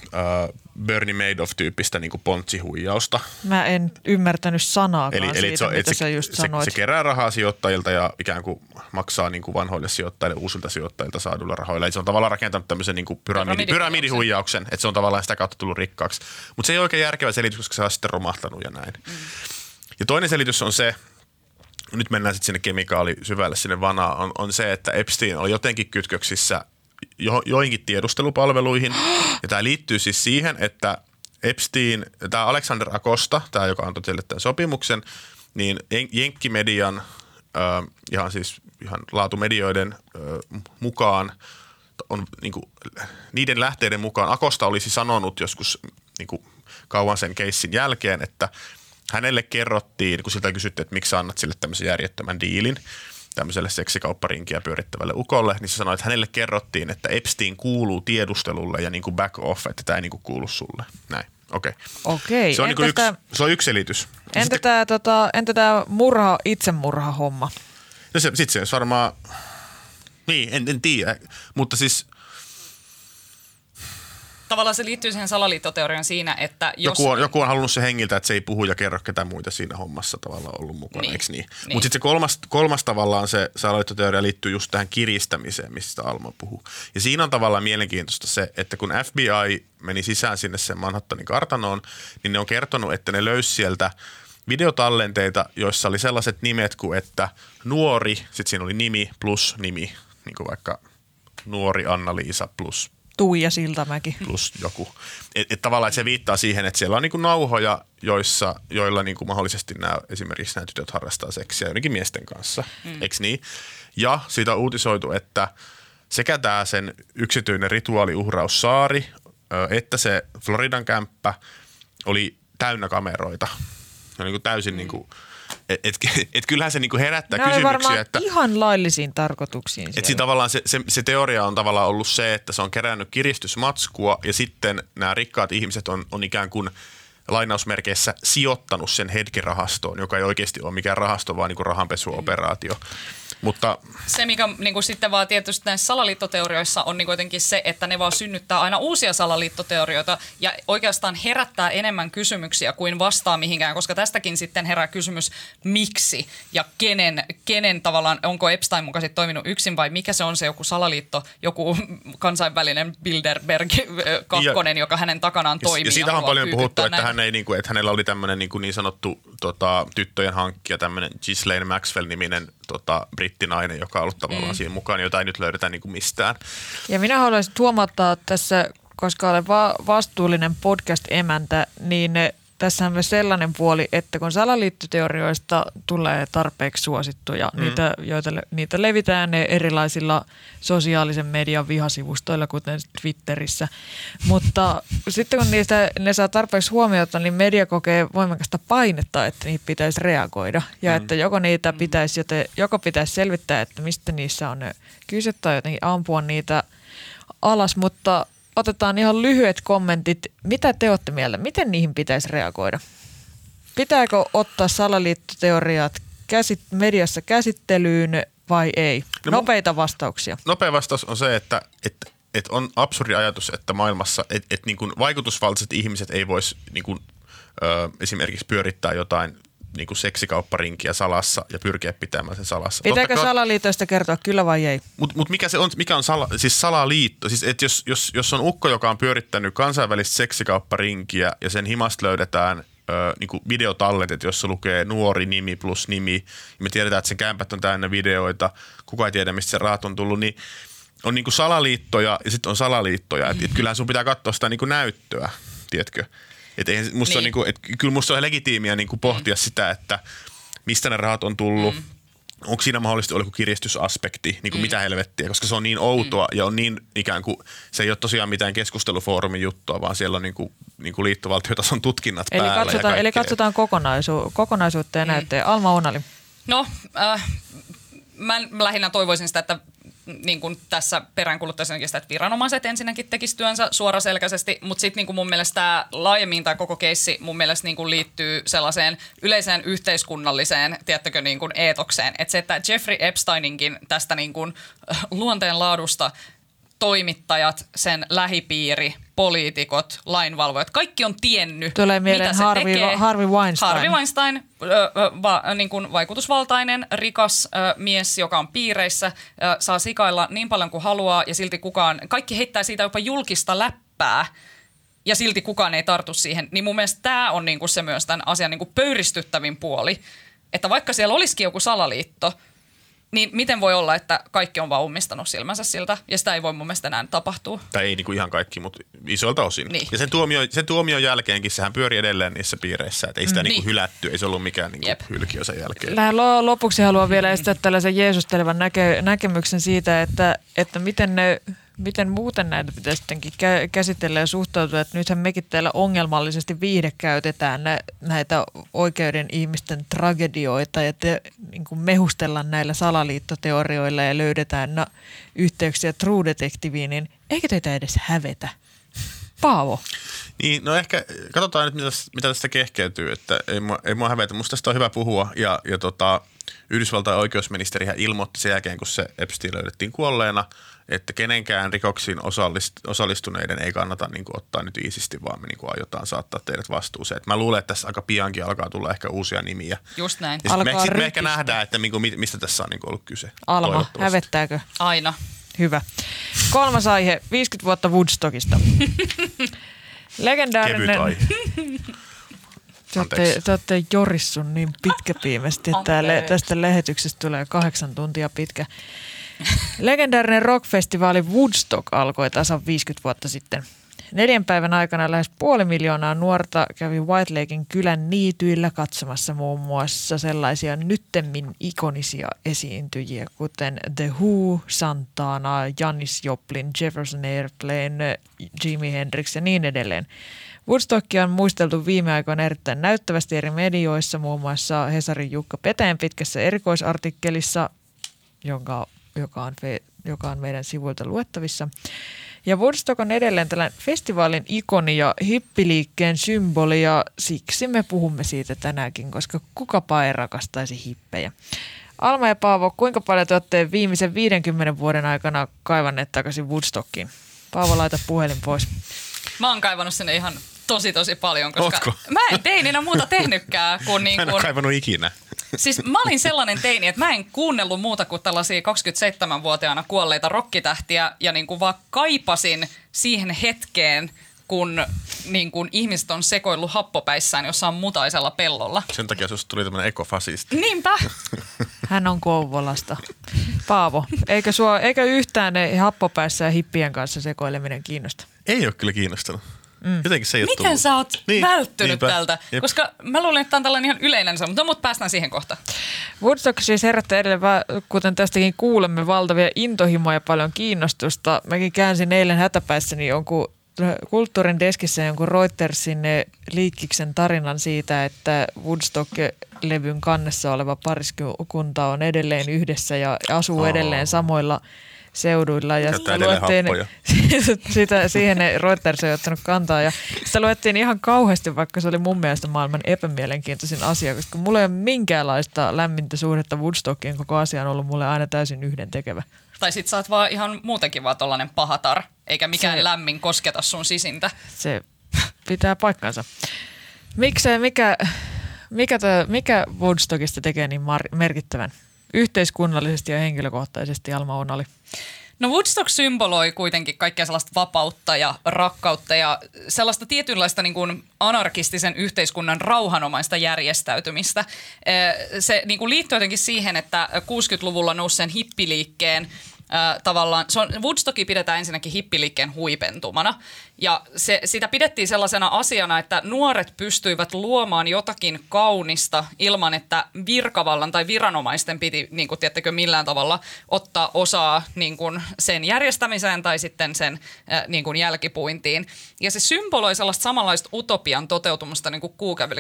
uh, Bernie Madoff-tyyppistä niinku pontsihuijausta. Mä en ymmärtänyt sanaakaan Eli, siitä, eli se, on- mitä se, sä just se, sanoit. se kerää rahaa sijoittajilta ja ikään kuin maksaa niin kuin vanhoille sijoittajille uusilta sijoittajilta saaduilla rahoilla. Eli se on tavallaan rakentanut tämmöisen niin kuin pyramidi, Pyramidihuijauksen. pyramidihuijauksen, että se on tavallaan sitä kautta tullut rikkaaksi. Mutta se ei ole oikein järkevä selitys, koska se on sitten romahtanut ja näin. Mm. Ja toinen selitys on se, nyt mennään sitten sinne kemikaali syvälle sinne vanaan, on, on se, että Epstein oli jotenkin kytköksissä joihinkin tiedustelupalveluihin. Ja tämä liittyy siis siihen, että Epstein, tämä Alexander Acosta, tämä joka antoi teille tämän sopimuksen, niin jen- Jenkkimedian, äh, ihan siis ihan laatumedioiden äh, mukaan, on niin kuin, niiden lähteiden mukaan Akosta olisi sanonut joskus niin kuin, kauan sen keissin jälkeen, että hänelle kerrottiin, kun siltä kysyttiin, että miksi annat sille tämmöisen järjettömän diilin tämmöiselle seksikaupparinkiä pyörittävälle ukolle, niin se sanoi, että hänelle kerrottiin, että Epstein kuuluu tiedustelulle ja niin kuin back off, että tämä ei niin kuin kuulu sulle. Näin, okei. Okay. Okei, Se, on niin yksi, se on yksi selitys. Entä Sitten- tämä tota, entä tää murha, itsemurha homma? No se, sit se olisi varmaan, niin en, en tiedä, mutta siis Tavallaan se liittyy siihen salaliittoteoriaan siinä, että jos... joku, on, joku on halunnut se hengiltä, että se ei puhu ja kerro ketään muita siinä hommassa tavallaan ollut mukana, Niin. eikö niin? Niin. Mutta sitten se kolmas, kolmas tavallaan se salaliittoteoria liittyy just tähän kiristämiseen, mistä Alma puhuu. Ja siinä on tavallaan mielenkiintoista se, että kun FBI meni sisään sinne sen Manhattanin kartanoon, niin ne on kertonut, että ne löysi sieltä videotallenteita, joissa oli sellaiset nimet kuin, että nuori, sitten siinä oli nimi plus nimi, niin kuin vaikka nuori Anna-Liisa plus Tuija Siltamäki. plus joku. Et, et tavallaan se viittaa siihen, että siellä on niinku nauhoja, joissa, joilla niinku mahdollisesti nämä, esimerkiksi nämä tytöt harrastaa seksiä joidenkin miesten kanssa, mm. eikö niin? Ja siitä on uutisoitu, että sekä tämä sen yksityinen rituaaliuhraussaari, että se Floridan kämppä oli täynnä kameroita. On niinku täysin mm. niinku, et, et, et kyllähän se niinku herättää Nämä kysymyksiä, varmaan että... ihan laillisiin tarkoituksiin Et siellä. siinä tavallaan se, se, se teoria on tavallaan ollut se, että se on kerännyt kiristysmatskua ja sitten nämä rikkaat ihmiset on, on ikään kuin lainausmerkeissä sijoittanut sen hetkirahastoon, joka ei oikeasti ole mikään rahasto, vaan niin rahanpesuoperaatio. Mutta Se, mikä niin kuin sitten vaan tietysti näissä salaliittoteorioissa on niin kuitenkin se, että ne vaan synnyttää aina uusia salaliittoteorioita ja oikeastaan herättää enemmän kysymyksiä kuin vastaa mihinkään, koska tästäkin sitten herää kysymys, miksi ja kenen, kenen tavallaan, onko Epstein mukaan sitten toiminut yksin vai mikä se on se joku salaliitto, joku kansainvälinen Bilderberg kakkonen, joka hänen takanaan toimii. ja siitä on paljon puhuttu, että, hän ei, niin kuin, että hänellä oli tämmöinen niin, niin sanottu tota, tyttöjen hankkija, tämmöinen Ghislaine Maxwell-niminen tota, brittinainen, joka on ollut tavallaan mm. siinä mukaan, jota ei nyt löydetä niin kuin mistään. Ja minä haluaisin huomauttaa tässä, koska olen va- vastuullinen podcast-emäntä, niin tässä on myös sellainen puoli, että kun salaliittoteorioista tulee tarpeeksi suosittuja, mm. niitä, joita, le- niitä levitään ne erilaisilla sosiaalisen median vihasivustoilla, kuten Twitterissä. Mutta sitten kun niistä, ne saa tarpeeksi huomiota, niin media kokee voimakasta painetta, että niitä pitäisi reagoida. Ja mm. että joko niitä pitäisi, joten, joko pitäisi selvittää, että mistä niissä on kyse tai jotenkin ampua niitä alas, mutta otetaan ihan lyhyet kommentit. Mitä te olette mieltä? Miten niihin pitäisi reagoida? Pitääkö ottaa salaliittoteoriat käsit- mediassa käsittelyyn vai ei? No No, Nopeita vastauksia. Nopea vastaus on se, että, että, että on absurdi ajatus, että maailmassa että, että niin kuin vaikutusvaltaiset ihmiset ei voisi niin kuin, ö, esimerkiksi pyörittää jotain niin kuin seksikaupparinkiä salassa ja pyrkiä pitämään sen salassa. Pitääkö salaliitoista kertoa kyllä vai ei? Mutta mut mikä, se on, mikä on sala, siis salaliitto? Siis et jos, jos, jos on ukko, joka on pyörittänyt kansainvälistä seksikaupparinkiä ja sen himasta löydetään ö, niinku videotalletet, jossa lukee nuori nimi plus nimi, ja me tiedetään, että sen kämpät on täynnä videoita, kuka ei tiedä, mistä se rahat on tullut, niin on niinku salaliittoja ja sitten on salaliittoja. Et, et kyllähän sun pitää katsoa sitä niinku näyttöä, tiedätkö? Et eihän, musta Niin. on niinku, et, kyllä musta on legitiimiä niinku pohtia mm. sitä, että mistä ne rahat on tullut, mm onko siinä mahdollisesti ollut joku kiristysaspekti, niin kuin mm. mitä helvettiä, koska se on niin outoa mm. ja on niin ikään kuin, se ei ole tosiaan mitään keskustelufoorumin juttua, vaan siellä on niin kuin, niin kuin liittovaltiotason tutkinnat Eli päällä. ja katsotaan, eli katsotaan kokonaisu- kokonaisuutta ja mm. näyttöjä. Alma Onali. No, äh, mä lähinnä toivoisin sitä, että niin kuin tässä peräänkuuluttaisin sitä, että viranomaiset ensinnäkin tekisivät työnsä suoraselkäisesti, mutta sitten niin mun mielestä tämä laajemmin tämä koko keissi mun mielestä niin kuin liittyy sellaiseen yleiseen yhteiskunnalliseen, tiedättekö, niin kuin eetokseen. Että se, että Jeffrey Epsteininkin tästä niin kuin luonteen laadusta toimittajat, sen lähipiiri, poliitikot, lainvalvojat, kaikki on tiennyt, Tulee mitä se Harvey- tekee. Harvey Weinstein. Harvey Weinstein, va, niin kuin vaikutusvaltainen, rikas ö, mies, joka on piireissä, ö, saa sikailla niin paljon kuin haluaa ja silti kukaan, kaikki heittää siitä jopa julkista läppää ja silti kukaan ei tartu siihen. Niin mun mielestä tämä on niin kuin se myös tämän asian niin kuin pöyristyttävin puoli, että vaikka siellä olisikin joku salaliitto, niin miten voi olla, että kaikki on vaan ummistanut silmänsä siltä ja sitä ei voi mun mielestä enää tapahtua. Tai ei niinku ihan kaikki, mutta isoilta osin. Niin. Ja sen, tuomio, sen tuomion jälkeenkin sehän pyöri edelleen niissä piireissä, että ei sitä niinku Niin. hylätty, ei se ollut mikään niinku Jep. hylkiö sen jälkeen. Lähden lo- lopuksi haluan vielä esittää tällaisen jeesustelevan näke- näkemyksen siitä, että, että miten, ne, miten muuten näitä pitäisi sittenkin kä- käsitellä ja suhtautua. Että nythän mekin täällä ongelmallisesti viihde käytetään nä- näitä oikeuden ihmisten tragedioita ja te, niin kuin mehustellaan näillä salaliittoteorioilla ja löydetään na- yhteyksiä True Detectiveen, niin eikö teitä edes hävetä? Paavo. Niin, no ehkä katsotaan nyt, mitä, mitä tästä kehkeytyy, että ei mua, ei mua hävetä. Musta tästä on hyvä puhua ja, ja tota, Yhdysvaltain oikeusministerihän ilmoitti sen jälkeen, kun se Epstein löydettiin kuolleena, että kenenkään rikoksiin osallist, osallistuneiden ei kannata niin kuin, ottaa nyt iisisti, vaan me niin kuin, aiotaan saattaa teidät vastuuseen. Et mä luulen, että tässä aika piankin alkaa tulla ehkä uusia nimiä. Just näin. Ja sit me, Alkaa sit me ehkä nähdään, että niin kuin, mi- mistä tässä on niin kuin, ollut kyse. Alma, hävettääkö? Aina. Hyvä. Kolmas aihe, 50 vuotta Woodstockista. Legendaarinen... Kevyt aihe. Te olette, Anteeksi. te olette jorissun niin pitkäpiimesti, että le- Anteeksi. tästä lähetyksestä tulee kahdeksan tuntia pitkä. Legendaarinen rockfestivaali Woodstock alkoi tasan 50 vuotta sitten. Neljän päivän aikana lähes puoli miljoonaa nuorta kävi White Lakein kylän niityillä katsomassa muun muassa sellaisia nyttemmin ikonisia esiintyjiä, kuten The Who, Santana, Janis Joplin, Jefferson Airplane, Jimi Hendrix ja niin edelleen. Woodstockia on muisteltu viime aikoina erittäin näyttävästi eri medioissa, muun muassa Hesarin Jukka Peteen pitkässä erikoisartikkelissa, jonka, joka, on, fe- joka on meidän sivuilta luettavissa. Ja Woodstock on edelleen tällainen festivaalin ikoni ja hippiliikkeen symboli ja siksi me puhumme siitä tänäänkin, koska kukapa ei rakastaisi hippejä. Alma ja Paavo, kuinka paljon te olette viimeisen 50 vuoden aikana kaivanneet takaisin Woodstockiin? Paavo, laita puhelin pois. Mä oon kaivannut sinne ihan tosi tosi paljon, koska Ootko? mä en teininä muuta tehnytkään kuin, niin Mä en kuin ole kaivannut ikinä. Siis mä olin sellainen teini, että mä en kuunnellut muuta kuin tällaisia 27-vuotiaana kuolleita rokkitähtiä ja niin kuin vaan kaipasin siihen hetkeen, kun niin kuin ihmiset on sekoillut happopäissään jossain mutaisella pellolla. Sen takia susta tuli tämmöinen ekofasisti. Niinpä. Hän on Kouvolasta. Paavo, eikö, sua, eikö yhtään ne happopäissä ja hippien kanssa sekoileminen kiinnosta? Ei ole kyllä kiinnostanut. Mm. Jotenkin se ei Miten tullut. sä oot Niin, välttynyt niinpä. tältä? Jep. Koska mä luulen, että tämä on tällainen ihan yleinen sana, mutta no, mut päästään siihen kohtaan. Woodstock siis herättää edelleen, kuten tästäkin kuulemme, valtavia intohimoja ja paljon kiinnostusta. Mäkin käänsin eilen hätäpäissäni jonkun kulttuurin deskissä jonkun Reutersin eh, liikkiksen tarinan siitä, että Woodstock-levyn kannessa oleva pariskunta on edelleen yhdessä ja asuu Aa. edelleen samoilla seuduilla. Ja sitä luettiin- sitä, siihen ne Reuters ei ottanut kantaa. Ja sitä luettiin ihan kauheasti, vaikka se oli mun mielestä maailman epämielenkiintoisin asia, koska mulla ei ole minkäänlaista lämmintä suhdetta Woodstockiin. Koko asia on ollut mulle aina täysin yhdentekevä. Tai sit sä oot vaan ihan muutenkin vaan tollanen pahatar, eikä mikään Se- lämmin kosketa sun sisintä. Se pitää paikkansa. Miksei, mikä, mikä, tö, mikä Woodstockista tekee niin mar- merkittävän? Yhteiskunnallisesti ja henkilökohtaisesti Alma Onali. No Woodstock symboloi kuitenkin kaikkea sellaista vapautta ja rakkautta ja sellaista tietynlaista niin kuin anarkistisen yhteiskunnan rauhanomaista järjestäytymistä. Eh, Se niin kuin liittyy jotenkin siihen, että 60-luvulla nousseen hippiliikkeen tavallaan, se on, Woodstocki pidetään ensinnäkin hippiliikkeen huipentumana. Ja se, sitä pidettiin sellaisena asiana, että nuoret pystyivät luomaan jotakin kaunista ilman, että virkavallan tai viranomaisten piti, niin kuin, tiedättekö, millään tavalla ottaa osaa niin kuin sen järjestämiseen tai sitten sen äh, niin kuin jälkipuintiin. Ja se symboloi sellaista samanlaista utopian toteutumista niin kuin.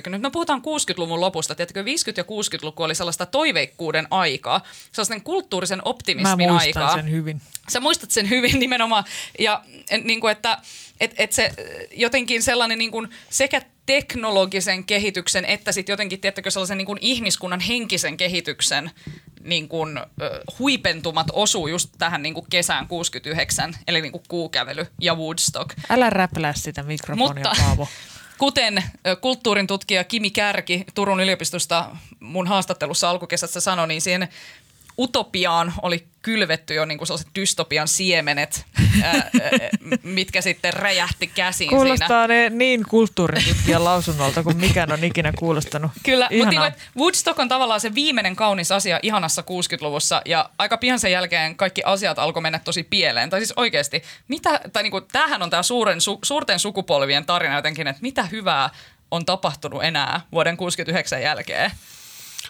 Nyt me puhutaan 60-luvun lopusta. Tiedätkö, 50- ja 60-luku oli sellaista toiveikkuuden aikaa, sellaisen kulttuurisen Mä optimismin muistan aikaa. sen hyvin. Sä muistat sen hyvin nimenomaan. Ja niin kuin, että et, et se jotenkin sellainen niin kuin sekä teknologisen kehityksen että sitten jotenkin, tiettäkö, sellaisen niin kuin ihmiskunnan henkisen kehityksen niin kuin, huipentumat osuu just tähän niin kuin kesään 69, eli niin kuin kuukävely ja Woodstock. Älä räplää sitä mikrofonia, Mutta Paavo. kuten kulttuurin tutkija Kimi Kärki Turun yliopistosta mun haastattelussa alkukesässä sanoi, niin siihen utopiaan oli kylvetty jo niin kuin sellaiset dystopian siemenet, ää, mitkä sitten räjähti käsiin siinä. Kuulostaa ne niin kulttuuritutkijan lausunnolta kuin mikään on ikinä kuulostanut. Kyllä, mutta niin, Woodstock on tavallaan se viimeinen kaunis asia ihanassa 60-luvussa ja aika pian sen jälkeen kaikki asiat alkoi mennä tosi pieleen. Tai siis oikeasti, mitä, tai niin kuin, tämähän on tämä suuren, su, suurten sukupolvien tarina jotenkin, että mitä hyvää on tapahtunut enää vuoden 69 jälkeen.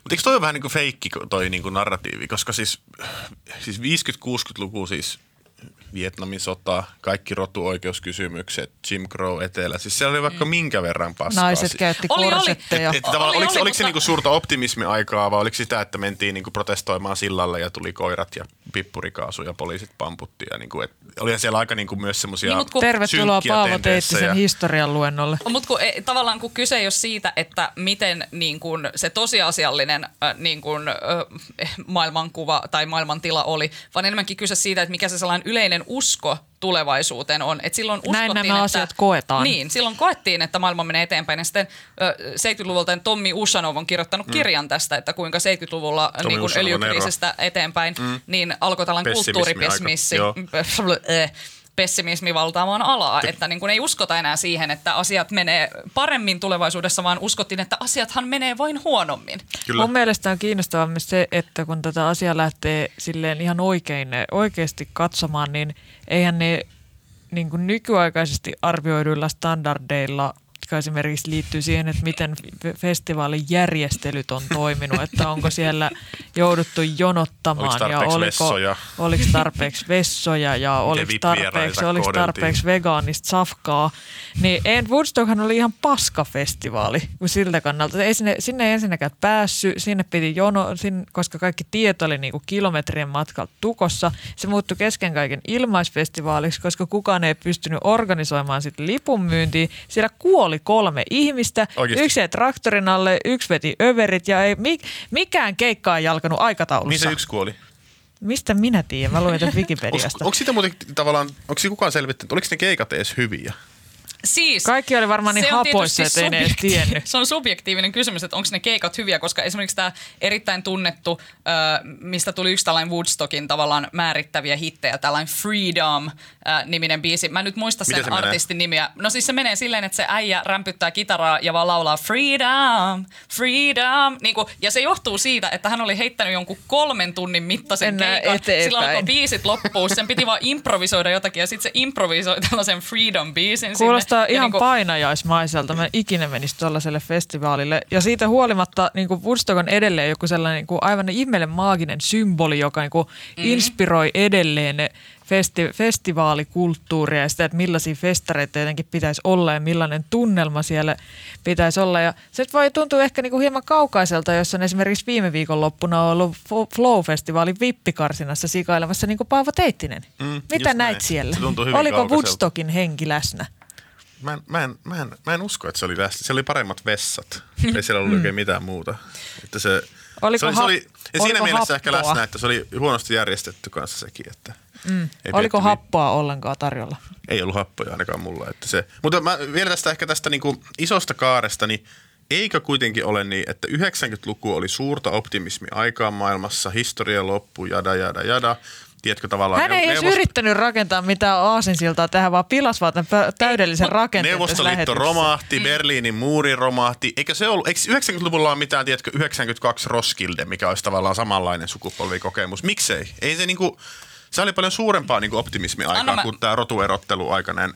Mutta eikö toi ole vähän niin kuin feikki toi niin kuin narratiivi, koska siis, siis 50-60-luku siis Vietnamin sota, kaikki rotuoikeuskysymykset, Jim Crow etelä. Siis siellä oli vaikka mm. minkä verran paskaa. Naiset Si- käytti Oli, oli. korsetteja. Et, et tavallaan, Oli, oliko, oli, oliko se mutta- niinku suurta optimismiaikaa vai oliko sitä, että mentiin niinku protestoimaan sillalle ja tuli koirat ja pippurikaasu ja poliisit pamputti? Ja niinku, et, olihan siellä aika niinku myös semmoisia Niin, mut kun- Tervetuloa Paavo Teittisen tendenssejä. historian luennolle. Mutta kun, e, tavallaan kun kyse ei ole siitä, että miten niin kun se tosiasiallinen äh, niin kun, äh, maailmankuva tai maailmantila oli, vaan enemmänkin kyse siitä, että mikä se sellainen yleinen usko tulevaisuuteen on. Et silloin Näin uskottiin, nämä että, asiat koetaan. Niin, silloin koettiin, että maailma menee eteenpäin. Ja sitten äh, 70-luvulta Tommi Ushanov on kirjoittanut mm. kirjan tästä, että kuinka 70-luvulla Tommi niin ero. öljykriisistä eteenpäin, mm. niin alkoi tällainen eh, pessimismi valtaamaan alaa, että niin kuin ei uskota enää siihen, että asiat menee paremmin tulevaisuudessa, vaan uskottiin, että asiathan menee vain huonommin. Kyllä. Mun mielestä on kiinnostavaa myös se, että kun tätä asiaa lähtee silleen ihan oikein, oikeasti katsomaan, niin eihän ne niin kuin nykyaikaisesti arvioiduilla standardeilla jotka esimerkiksi liittyy siihen, että miten fe- festivaalin järjestelyt on toiminut, että onko siellä jouduttu jonottamaan Oliko ja oliko, vessoja? oliko tarpeeksi vessoja ja oliko tarpeeksi, oliko tarpeeksi vegaanista safkaa. Niin en Woodstockhan oli ihan paskafestivaali kuin siltä kannalta. Ei sinne, sinne ei ensinnäkään päässyt, sinne piti jono, sinne, koska kaikki tieto oli niinku kilometrien matkalta tukossa. Se muuttui kesken kaiken ilmaisfestivaaliksi, koska kukaan ei pystynyt organisoimaan sitä lipunmyyntiä. Siellä kuoli kolme ihmistä, Oikeesti? yksi jäi traktorin alle, yksi veti överit ja ei, mi, mikään keikka ei jalkanut aikataulussa. Niin se yksi kuoli. Mistä minä tiedän? Mä luin tästä Onko, Wikipediasta. onko sitä muuten tavallaan, onko kukaan selvittänyt, oliko ne keikat edes hyviä? Siis, Kaikki oli varmaan niin hapoissa, että ei ne edes tiennyt. Se on subjektiivinen kysymys, että onko ne keikat hyviä, koska esimerkiksi tämä erittäin tunnettu, äh, mistä tuli yksi tällainen Woodstockin tavallaan määrittäviä hittejä, tällainen Freedom-niminen biisi. Mä en nyt muista sen se menee? artistin nimiä. No siis se menee silleen, että se äijä rämpyttää kitaraa ja vaan laulaa Freedom, Freedom. Niin kuin, ja se johtuu siitä, että hän oli heittänyt jonkun kolmen tunnin mittaisen Mennään keikan. eteenpäin. Silloin alkoi biisit loppuu, sen piti vaan improvisoida jotakin ja sitten se improvisoi tällaisen Freedom-biisin Kuulostaa ihan niinku- painajaismaiselta. Mä ikinä menisi tuollaiselle festivaalille. Ja siitä huolimatta niin kuin Woodstock on edelleen joku sellainen niin kuin aivan ihmeellinen maaginen symboli, joka niin kuin Mm. inspiroi edelleen ne festi- festivaalikulttuuria ja sitä, että millaisia festareita jotenkin pitäisi olla ja millainen tunnelma siellä pitäisi olla. Ja se voi tuntua ehkä niin kuin hieman kaukaiselta, jos on esimerkiksi viime viikonloppuna ollut Flow-festivaalin vippikarsinassa sikailemassa niin kuin Paavo Teittinen. Mm, Mitä näit näin. siellä? Oliko kaukaiselta. Woodstockin henki läsnä? Mä en, mä, en, mä, en, mä en usko, että se oli läsnä. Siellä oli paremmat vessat. Ei siellä ollut oikein mitään muuta. Että se, Oliko se oli, se hap- oli, ja siinä mielessä ehkä happoa? läsnä, että se oli huonosti järjestetty kanssa sekin. Että Mm. Oliko happoa ollenkaan tarjolla? Ei ollut happoja ainakaan mulla. Että se, mutta mä vielä tästä ehkä tästä niinku isosta kaaresta, niin eikö kuitenkin ole niin, että 90-luku oli suurta optimismia aikaa maailmassa, historia loppu, jada, jada, jada. Tiedätkö tavallaan... Hän ei neu- edes yrittänyt rakentaa mitään aasinsiltaa tähän, vaan pilas vaan tämän täydellisen rakenteen Neuvostoliitto romahti, Berliinin muuri romahti. Eikä se ollut, eikö 90-luvulla ole mitään, tiedätkö, 92 Roskilde, mikä olisi tavallaan samanlainen sukupolvikokemus. Miksei? Ei se niinku, se oli paljon suurempaa niinku optimismia Anna aikaa mä- kuin tämä rotuerottelu aikainen.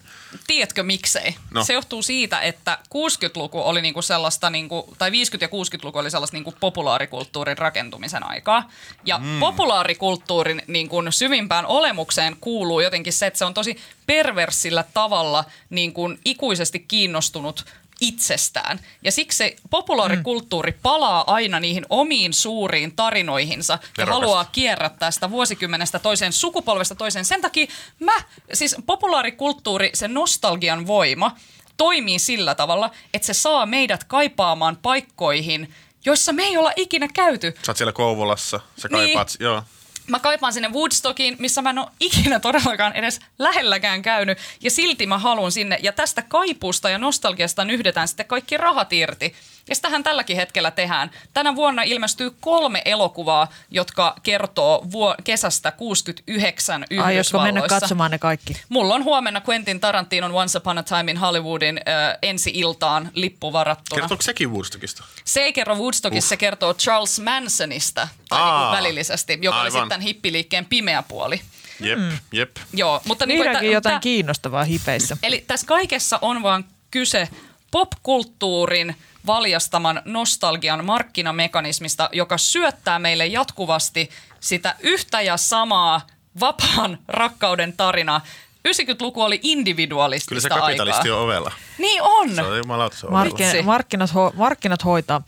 Tiedätkö miksei? No. Se johtuu siitä, että 60-luku oli niinku sellaista, niinku, tai 50- ja 60-luku oli sellaista niinku populaarikulttuurin rakentumisen aikaa. Ja mm. populaarikulttuurin niinku syvimpään olemukseen kuuluu jotenkin se, että se on tosi perversillä tavalla niinku ikuisesti kiinnostunut itsestään. Ja siksi se populaarikulttuuri Mm. palaa aina niihin omiin suuriin tarinoihinsa ja Nerokasta. haluaa kierrättää sitä vuosikymmenestä toiseen, sukupolvesta toiseen. Sen takia mä, siis populaarikulttuuri, se nostalgian voima, toimii sillä tavalla, että se saa meidät kaipaamaan paikkoihin, joissa me ei olla ikinä käyty. Sä oot siellä Kouvolassa, sä Niin. kaipaat, joo. Mä kaipaan sinne Woodstockiin, missä mä en ole ikinä todellakaan edes lähelläkään käynyt. Ja silti mä haluan sinne. Ja tästä kaipuusta ja nostalgiasta nyhdetään sitten kaikki rahat irti. Ja sitähän tälläkin hetkellä tehdään. Tänä vuonna ilmestyy kolme elokuvaa, jotka kertoo vuo- kesästä 69 Yhdysvalloissa. Aiotko mennä katsomaan ne kaikki? Mulla on huomenna Quentin Tarantinon Once Upon a Time in Hollywoodin äh, ensi-iltaan lippu varattuna. Kertooko sekin Woodstockista? Se ei kerro Woodstockissa, se kertoo Charles Mansonista tai Aa, niinku välillisesti, joka oli aivan. sitten hippiliikkeen pimeä puoli. Jep, jep. Joo, mutta niin Vihdoinkin jotain tä- kiinnostavaa hipeissä. Eli tässä kaikessa on vaan kyse popkulttuurin valjastaman nostalgian markkinamekanismista, joka syöttää meille jatkuvasti sitä yhtä ja samaa vapaan rakkauden tarinaa. 90-luku oli individualistista Kyllä se kapitalisti aikaa. on ovella. Niin on. Se on jumalauta se on ovella. Markkin, markkinat, ho, markkinat hoitaa.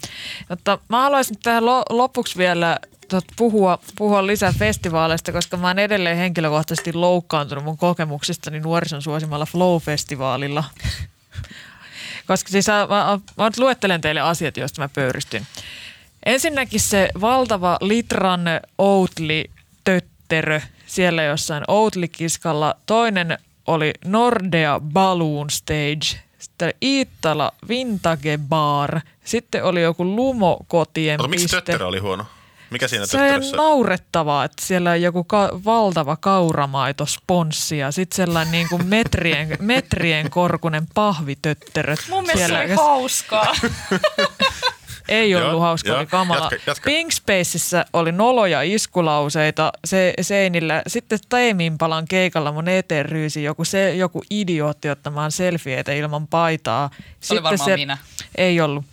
Mutta mä haluaisin tähän lo, lopuksi vielä tot, puhua, puhua lisää festivaaleista, koska mä oon edelleen henkilökohtaisesti loukkaantunut mun kokemuksistani nuorison suosimalla Flow-festivaalilla. Koska siis mä, mä, mä nyt luettelen teille asiat, joista mä pöyristyn. Ensinnäkin se valtava litran Oatly-tötterö siellä jossain Oatly-kiskalla. Toinen oli Nordea Balloon Stage, sitten Iittala Vintage Bar, sitten oli joku Lumokotien Mutta miksi piste. tötterö oli huono? Mikä siinä Se on naurettavaa, että siellä on joku ka- valtava kauramaitosponssi ja sitten sellainen niin kuin metrien, metrien korkunen pahvitötterö. Mun mielestä siellä, se oli hauskaa. ei ollut Joo, hauska, joo. oli kamala. Jatka, jatka. Pink Spaceissa oli noloja iskulauseita se, seinillä. Sitten Taimimpalan keikalla mun eteen ryysi joku, se, joku idiootti ottamaan selfieitä ilman paitaa. Sitten varmaan se, minä. Ei ollut.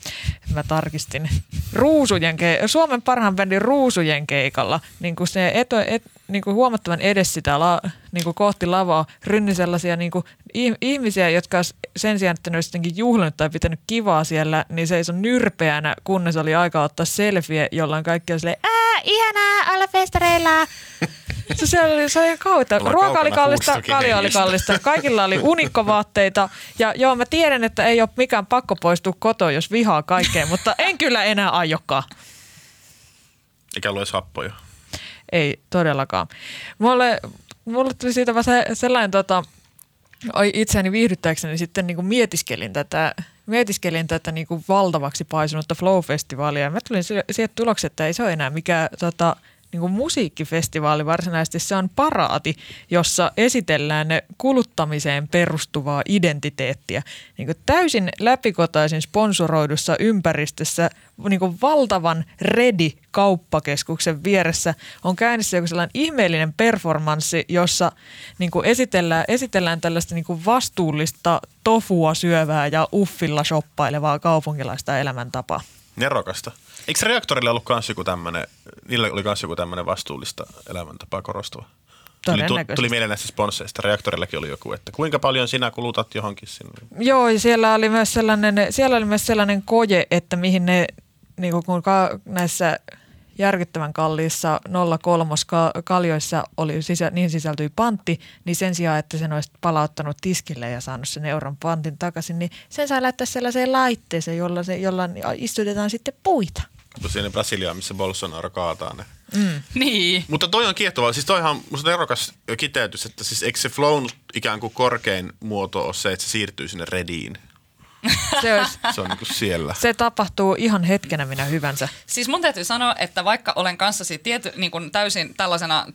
Mä tarkistin. Ruusujen ke- Suomen parhaan bändin Ruusujen keikalla, niin kuin se eto, et, niin kuin huomattavan edes sitä la, niin kuin kohti lavaa, rynni sellaisia niin kuin ih- ihmisiä, jotka sen sijaan, että ne olisi jotenkin juhlinut tai pitänyt kivaa siellä, niin se on nyrpeänä, kunnes oli aika ottaa selfie, jolloin kaikki on silleen, ää, ihanaa, olla festareilla. Se, siellä oli, se oli ihan. Ollaan Ruoka oli kallista, kalja oli kallista, kaikilla oli unikkovaatteita. Ja joo, mä tiedän, että ei ole mikään pakko poistua kotoa, jos vihaa kaikkea, mutta en kyllä enää aiokaan. Eikä ollut edes happoja. Ei todellakaan. Mulle, mulle tuli siitä vaan se, sellainen tota, oi, itseäni viihdyttääkseni sitten niin kuin mietiskelin tätä, mietiskelin tätä niin kuin valtavaksi paisunutta Flow-festivaalia. Mä tulin si- siihen tulokseen, että ei se ole enää mikään tota, niin kuin musiikkifestivaali varsinaisesti. Se on paraati, jossa esitellään ne kuluttamiseen perustuvaa identiteettiä. Niin kuin täysin läpikotaisin sponsoroidussa ympäristössä niin kuin valtavan ready kauppakeskuksen vieressä on käynnissä joku sellainen ihmeellinen performanssi, jossa niin kuin esitellään, esitellään tällaista niin kuin vastuullista tofua syövää ja uffilla shoppailevaa kaupunkilaista elämäntapaa. Nerokasta. Eikö se reaktorille ollut kans joku tämmönen, niillä oli kans joku tämmönen vastuullista elämäntapaa korostava? Tuli, tuli mieleen näistä sponsseista. Reaktorillakin oli joku, että kuinka paljon sinä kulutat johonkin sinne. Joo, ja siellä oli myös sellainen, siellä oli myös sellainen koje, että mihin ne, niin kun ka, näissä järkyttävän kalliissa 03 ka- kaljoissa oli sisä, niin sisältyi pantti, niin sen sijaan, että sen olisi palauttanut tiskille ja saanut sen euron pantin takaisin, niin sen saa laittaa sellaiseen laitteeseen, jolla, se, jolla istutetaan sitten puita. Siinä Brasiliaan, missä Bolsonaro kaataa ne. Niin. Mutta toi on kiehtovaa. Siis toihan musta nerokas kiteytys, että siis eikö se flown ikään kuin korkein muoto ole se, että se siirtyy sinne rediin. Se, olisi, Se on niinku siellä. se tapahtuu ihan hetkenä minä hyvänsä. Siis mun täytyy sanoa, että vaikka olen kanssasi tiety, niin kuin täysin tällaisena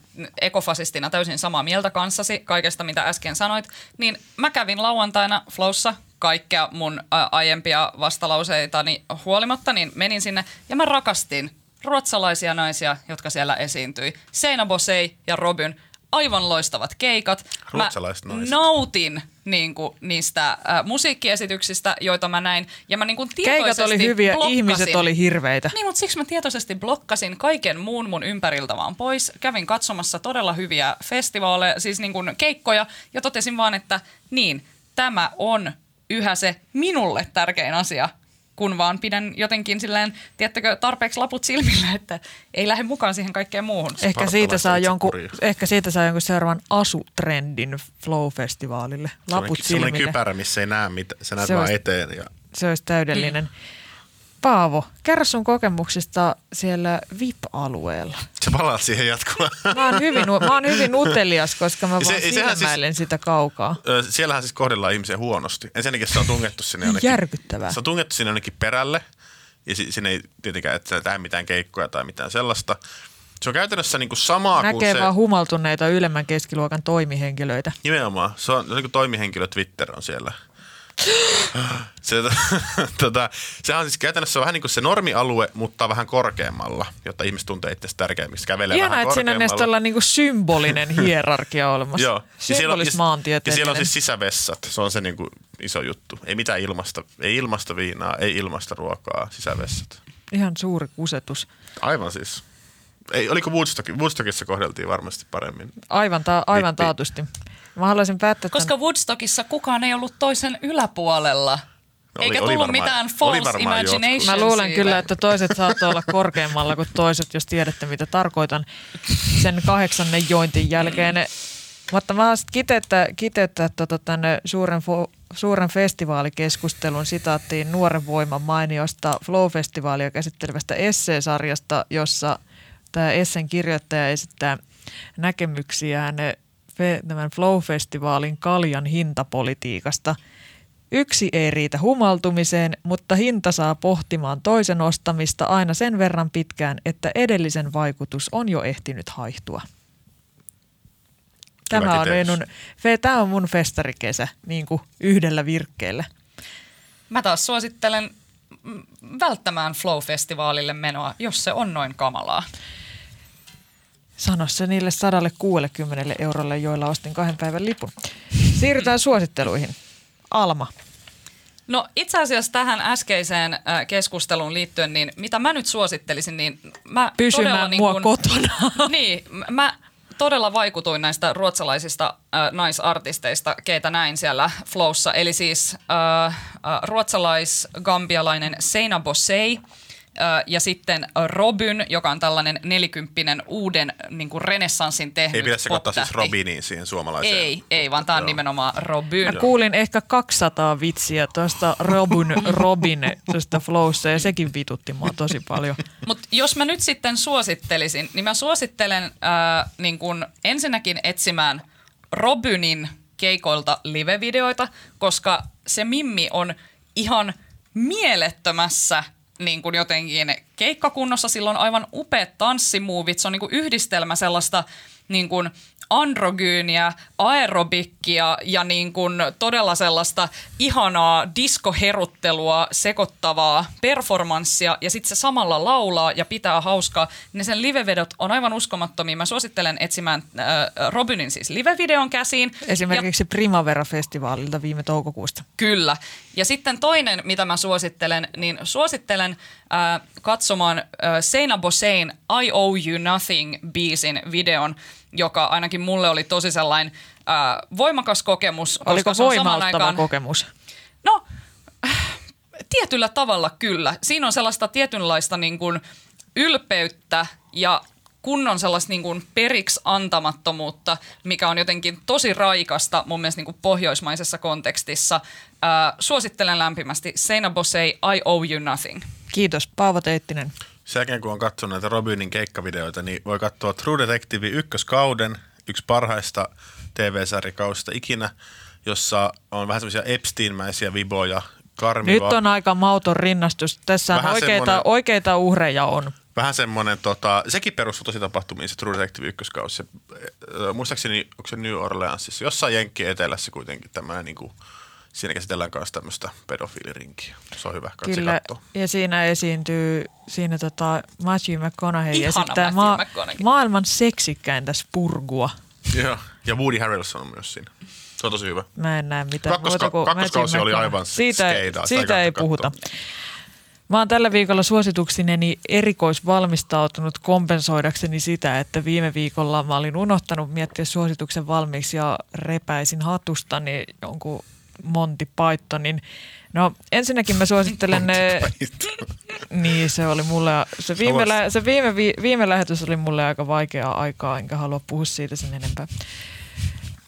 ekofasistina täysin samaa mieltä kanssasi kaikesta, mitä äsken sanoit, niin mä kävin lauantaina Flowssa kaikkea mun ä, aiempia vastalauseitani huolimatta, niin menin sinne ja mä rakastin ruotsalaisia naisia, jotka siellä esiintyi. Seina Bosei ja Robin, aivan loistavat keikat. Ruotsalaiset mä naiset. nautin niin kuin, niistä äh, musiikkiesityksistä, joita mä näin. Ja mä niin kuin Keikat oli tietoisesti hyviä, blokkasin- ihmiset oli hirveitä. niin, mutta siksi mä tietoisesti blokkasin kaiken muun mun ympäriltä vaan pois. Kävin katsomassa todella hyviä festivaaleja, siis niin kuin keikkoja, ja totesin vaan, että niin, tämä on yhä se minulle tärkein asia, kun vaan pidän jotenkin silleen, tiedättekö, tarpeeksi laput silmillä, että ei lähde mukaan siihen kaikkeen muuhun. Ehkä siitä, saa jonkun, ehkä siitä saa jonkun seuraavan asutrendin Flow-festivaalille. Laput Semmoinen silmille. kypärä, missä ei näe mitä, sä näet Se vaan olisi- eteen. Ja Se olisi täydellinen. Paavo, kerro sun kokemuksista siellä VIP-alueella. Se palaat siihen jatkumaan. Mä oon hyvin, mä oon hyvin utelias, koska mä Se- vaan siis- silmäilen sitä kaukaa. Siellähän siis kohdellaan ihmisiä huonosti. Ensinnäkin se on tungettu sinne jonnekin. Järkyttävää. Se on tungettu sinne jonnekin perälle. Ja si- sinne ei tietenkään, että sinne tehdä mitään keikkoja tai mitään sellaista. Se on käytännössä niin kuin samaa kuin Näkee vaan humaltuneita ylemmän keskiluokan toimihenkilöitä. Nimenomaan. Se on, se on niin kuin toimihenkilö Twitter on siellä. Se, tota, sehän on siis käytännössä vähän niin kuin se normialue, mutta vähän korkeammalla, jotta ihmiset tuntee itse kävelemistä. Kävelee Ihanaa, vähän että siinä on tällainen niinku symbolinen hierarkia olemassa. Joo. Ja siellä, on, ja, Symbolis-maantieteellinen. siellä on siis sisävessat. Se on se niinku iso juttu. Ei mitään ilmasta, ei ilmasta viinaa, ei ilmasta ruokaa, sisävessat. Ihan suuri kusetus. Aivan siis. Ei, oliko Woodstock, Woodstockissa kohdeltiin varmasti paremmin? Aivan, ta- aivan Vippi. taatusti. Mä haluaisin päättää tämän. Koska Woodstockissa kukaan ei ollut toisen yläpuolella. No oli- Eikä oli tullut varmaan- mitään oli false jotkut. imagination Mä luulen siitä. kyllä, että toiset saattoi olla korkeammalla kuin toiset, jos tiedätte mitä tarkoitan sen kahdeksannen jointin jälkeen. Mutta mä haluaisin kiteyttää, kiteyttää tota tänne suuren, fo, suuren festivaalikeskustelun sitaattiin Nuoren voiman mainiosta Flow-festivaalia käsittelevästä esseesarjasta, jossa tämä essen kirjoittaja esittää näkemyksiään fe- tämän Flow-festivaalin kaljan hintapolitiikasta – Yksi ei riitä humaltumiseen, mutta hinta saa pohtimaan toisen ostamista aina sen verran pitkään, että edellisen vaikutus on jo ehtinyt haihtua. Tämä on, minun, fe, tämä on mun festarikesä niin kuin yhdellä virkkeellä. Mä taas suosittelen välttämään Flow-festivaalille menoa, jos se on noin kamalaa. Sano se niille 160 eurolle, joilla ostin kahden päivän lipun. Siirrytään suositteluihin. Alma. No itse asiassa tähän äskeiseen äh, keskusteluun liittyen, niin mitä mä nyt suosittelisin, niin mä Pysymään todella niin mua kuin- kotona. Niin, mä todella vaikutuin näistä ruotsalaisista äh, naisartisteista, keitä näin siellä Flowssa. Eli siis äh, äh, ruotsalais-gambialainen Seina Bossei ja sitten Robyn, joka on tällainen nelikymppinen uuden niin kuin renessanssin tehnyt Ei pidä sekoittaa siis. Robiniin siihen suomalaiseen. Ei, ei, vaan tämä on Joo. nimenomaan Robyn. Mä kuulin ehkä 200 vitsiä tuosta Robin, Robin tuosta flowssa ja sekin vitutti mua tosi paljon. Mutta jos mä nyt sitten suosittelisin, niin mä suosittelen ää, niin kun ensinnäkin etsimään Robynin keikoilta live-videoita, koska se Mimmi on ihan mielettömässä niin kuin jotenkin keikkakunnossa. Sillä on aivan upeat tanssimuuvit. Se on niin kuin yhdistelmä sellaista niin kuin androgyyniä, aerobikkia ja niin kuin todella sellaista ihanaa diskoheruttelua sekoittavaa performanssia ja sitten se samalla laulaa ja pitää hauskaa. Ne sen livevedot on aivan uskomattomia. Mä suosittelen etsimään äh, Robynin siis livevideon käsiin. Ja Esimerkiksi Primavera-festivaalilta viime toukokuusta. Kyllä. Ja sitten toinen, mitä mä suosittelen, niin suosittelen äh, katsomaan äh, Seina Bosein I Owe You Nothing-biisin videon, joka ainakin mulle oli tosi sellainen äh, voimakas kokemus. koska Oliko se on samaan voimauttava aikaan, kokemus? No, tietyllä tavalla kyllä. Siinä on sellaista tietynlaista niin kuin ylpeyttä ja kunnon sellaista niin kuin periksi antamattomuutta, mikä on jotenkin tosi raikasta mun mielestä niin kuin pohjoismaisessa kontekstissa. Ää, suosittelen lämpimästi Seina Bosei, I Owe You Nothing. Kiitos, Paavo Teittinen. Sen jälkeen, kun on katsonut näitä Robinin keikkavideoita, niin voi katsoa True Detective ykköskauden, yksi parhaista TV-sarjakausista ikinä, jossa on vähän semmoisia Epstein-mäisiä viboja, karmiva. Nyt on aika mauton rinnastus. Tässä on Vähän oikeita, oikeita uhreja on. Vähän semmoinen, tota, sekin perustuu tosi tapahtumiin, se True Detective ykköskausi. Se, äh, muistaakseni, onko se New Orleansissa, jossain Jenkki etelässä kuitenkin tämmöinen, niin kuin, siinä käsitellään myös tämmöistä pedofiilirinkiä. Se on hyvä, katsi Kyllä, katsoa. ja siinä esiintyy, siinä tota Matthew McConaughey Ihana esittää Matthew McConaughey. maailman seksikkäintä spurgua. Joo. Ja Woody Harrelson on myös siinä. Se on tosi hyvä. Mä en näe mitään Kakkoska- muuta kuin kakkoskausi Matthew oli McConaughey. aivan siitä, skeidaa, sitä siitä ei puhuta. Mä oon tällä viikolla suosituksineni erikoisvalmistautunut kompensoidakseni sitä, että viime viikolla mä olin unohtanut miettiä suosituksen valmiiksi ja repäisin hatustani jonkun Monty Pythonin. No ensinnäkin mä suosittelen ne, niin se oli mulle, se viime, lä- se viime, vi- viime lähetys oli mulle aika vaikeaa aikaa, enkä halua puhua siitä sen enempää.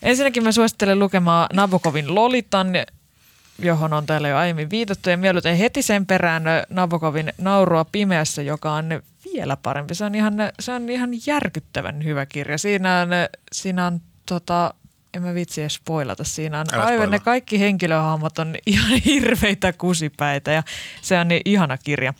Ensinnäkin mä suosittelen lukemaan Nabokovin Lolitan johon on täällä jo aiemmin viitattu. Ja mieluiten heti sen perään Nabokovin Naurua pimeässä, joka on vielä parempi. Se on ihan, se on ihan järkyttävän hyvä kirja. Siinä on, siinä on tota, en mä vitsi edes spoilata. Siinä on Älä aivan spoilaa. ne kaikki henkilöhahmot on ihan hirveitä kusipäitä ja se on niin ihana kirja.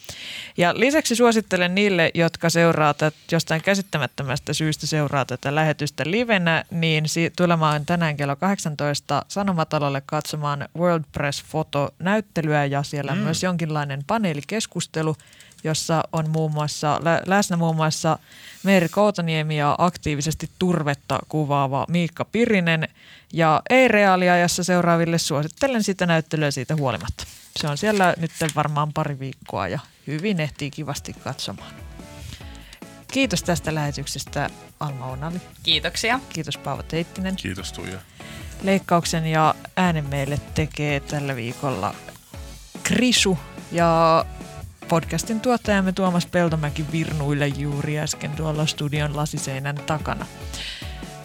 Ja lisäksi suosittelen niille, jotka seuraa tätä, jostain käsittämättömästä syystä seuraa tätä lähetystä livenä, niin si- tulemaan tänään kello 18 Sanomatalolle katsomaan World Press Foto-näyttelyä ja siellä on Mm. myös jonkinlainen paneelikeskustelu, jossa on muun muassa, lä- läsnä muun muassa Meeri Koutaniemi ja aktiivisesti turvetta kuvaava Miikka Pirinen. Ja ei-reaaliajassa seuraaville suosittelen sitä näyttelyä siitä huolimatta. Se on siellä nyt varmaan pari viikkoa ja hyvin ehtii kivasti katsomaan. Kiitos tästä lähetyksestä Alma Onali. Kiitoksia. Kiitos Paavo Teittinen. Kiitos Tuija. Leikkauksen ja äänen meille tekee tällä viikolla Krisu ja podcastin tuottajamme Tuomas Peltomäki virnuille juuri äsken tuolla studion lasiseinän takana.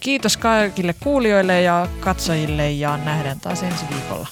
Kiitos kaikille kuulijoille ja katsojille ja nähdään taas ensi viikolla.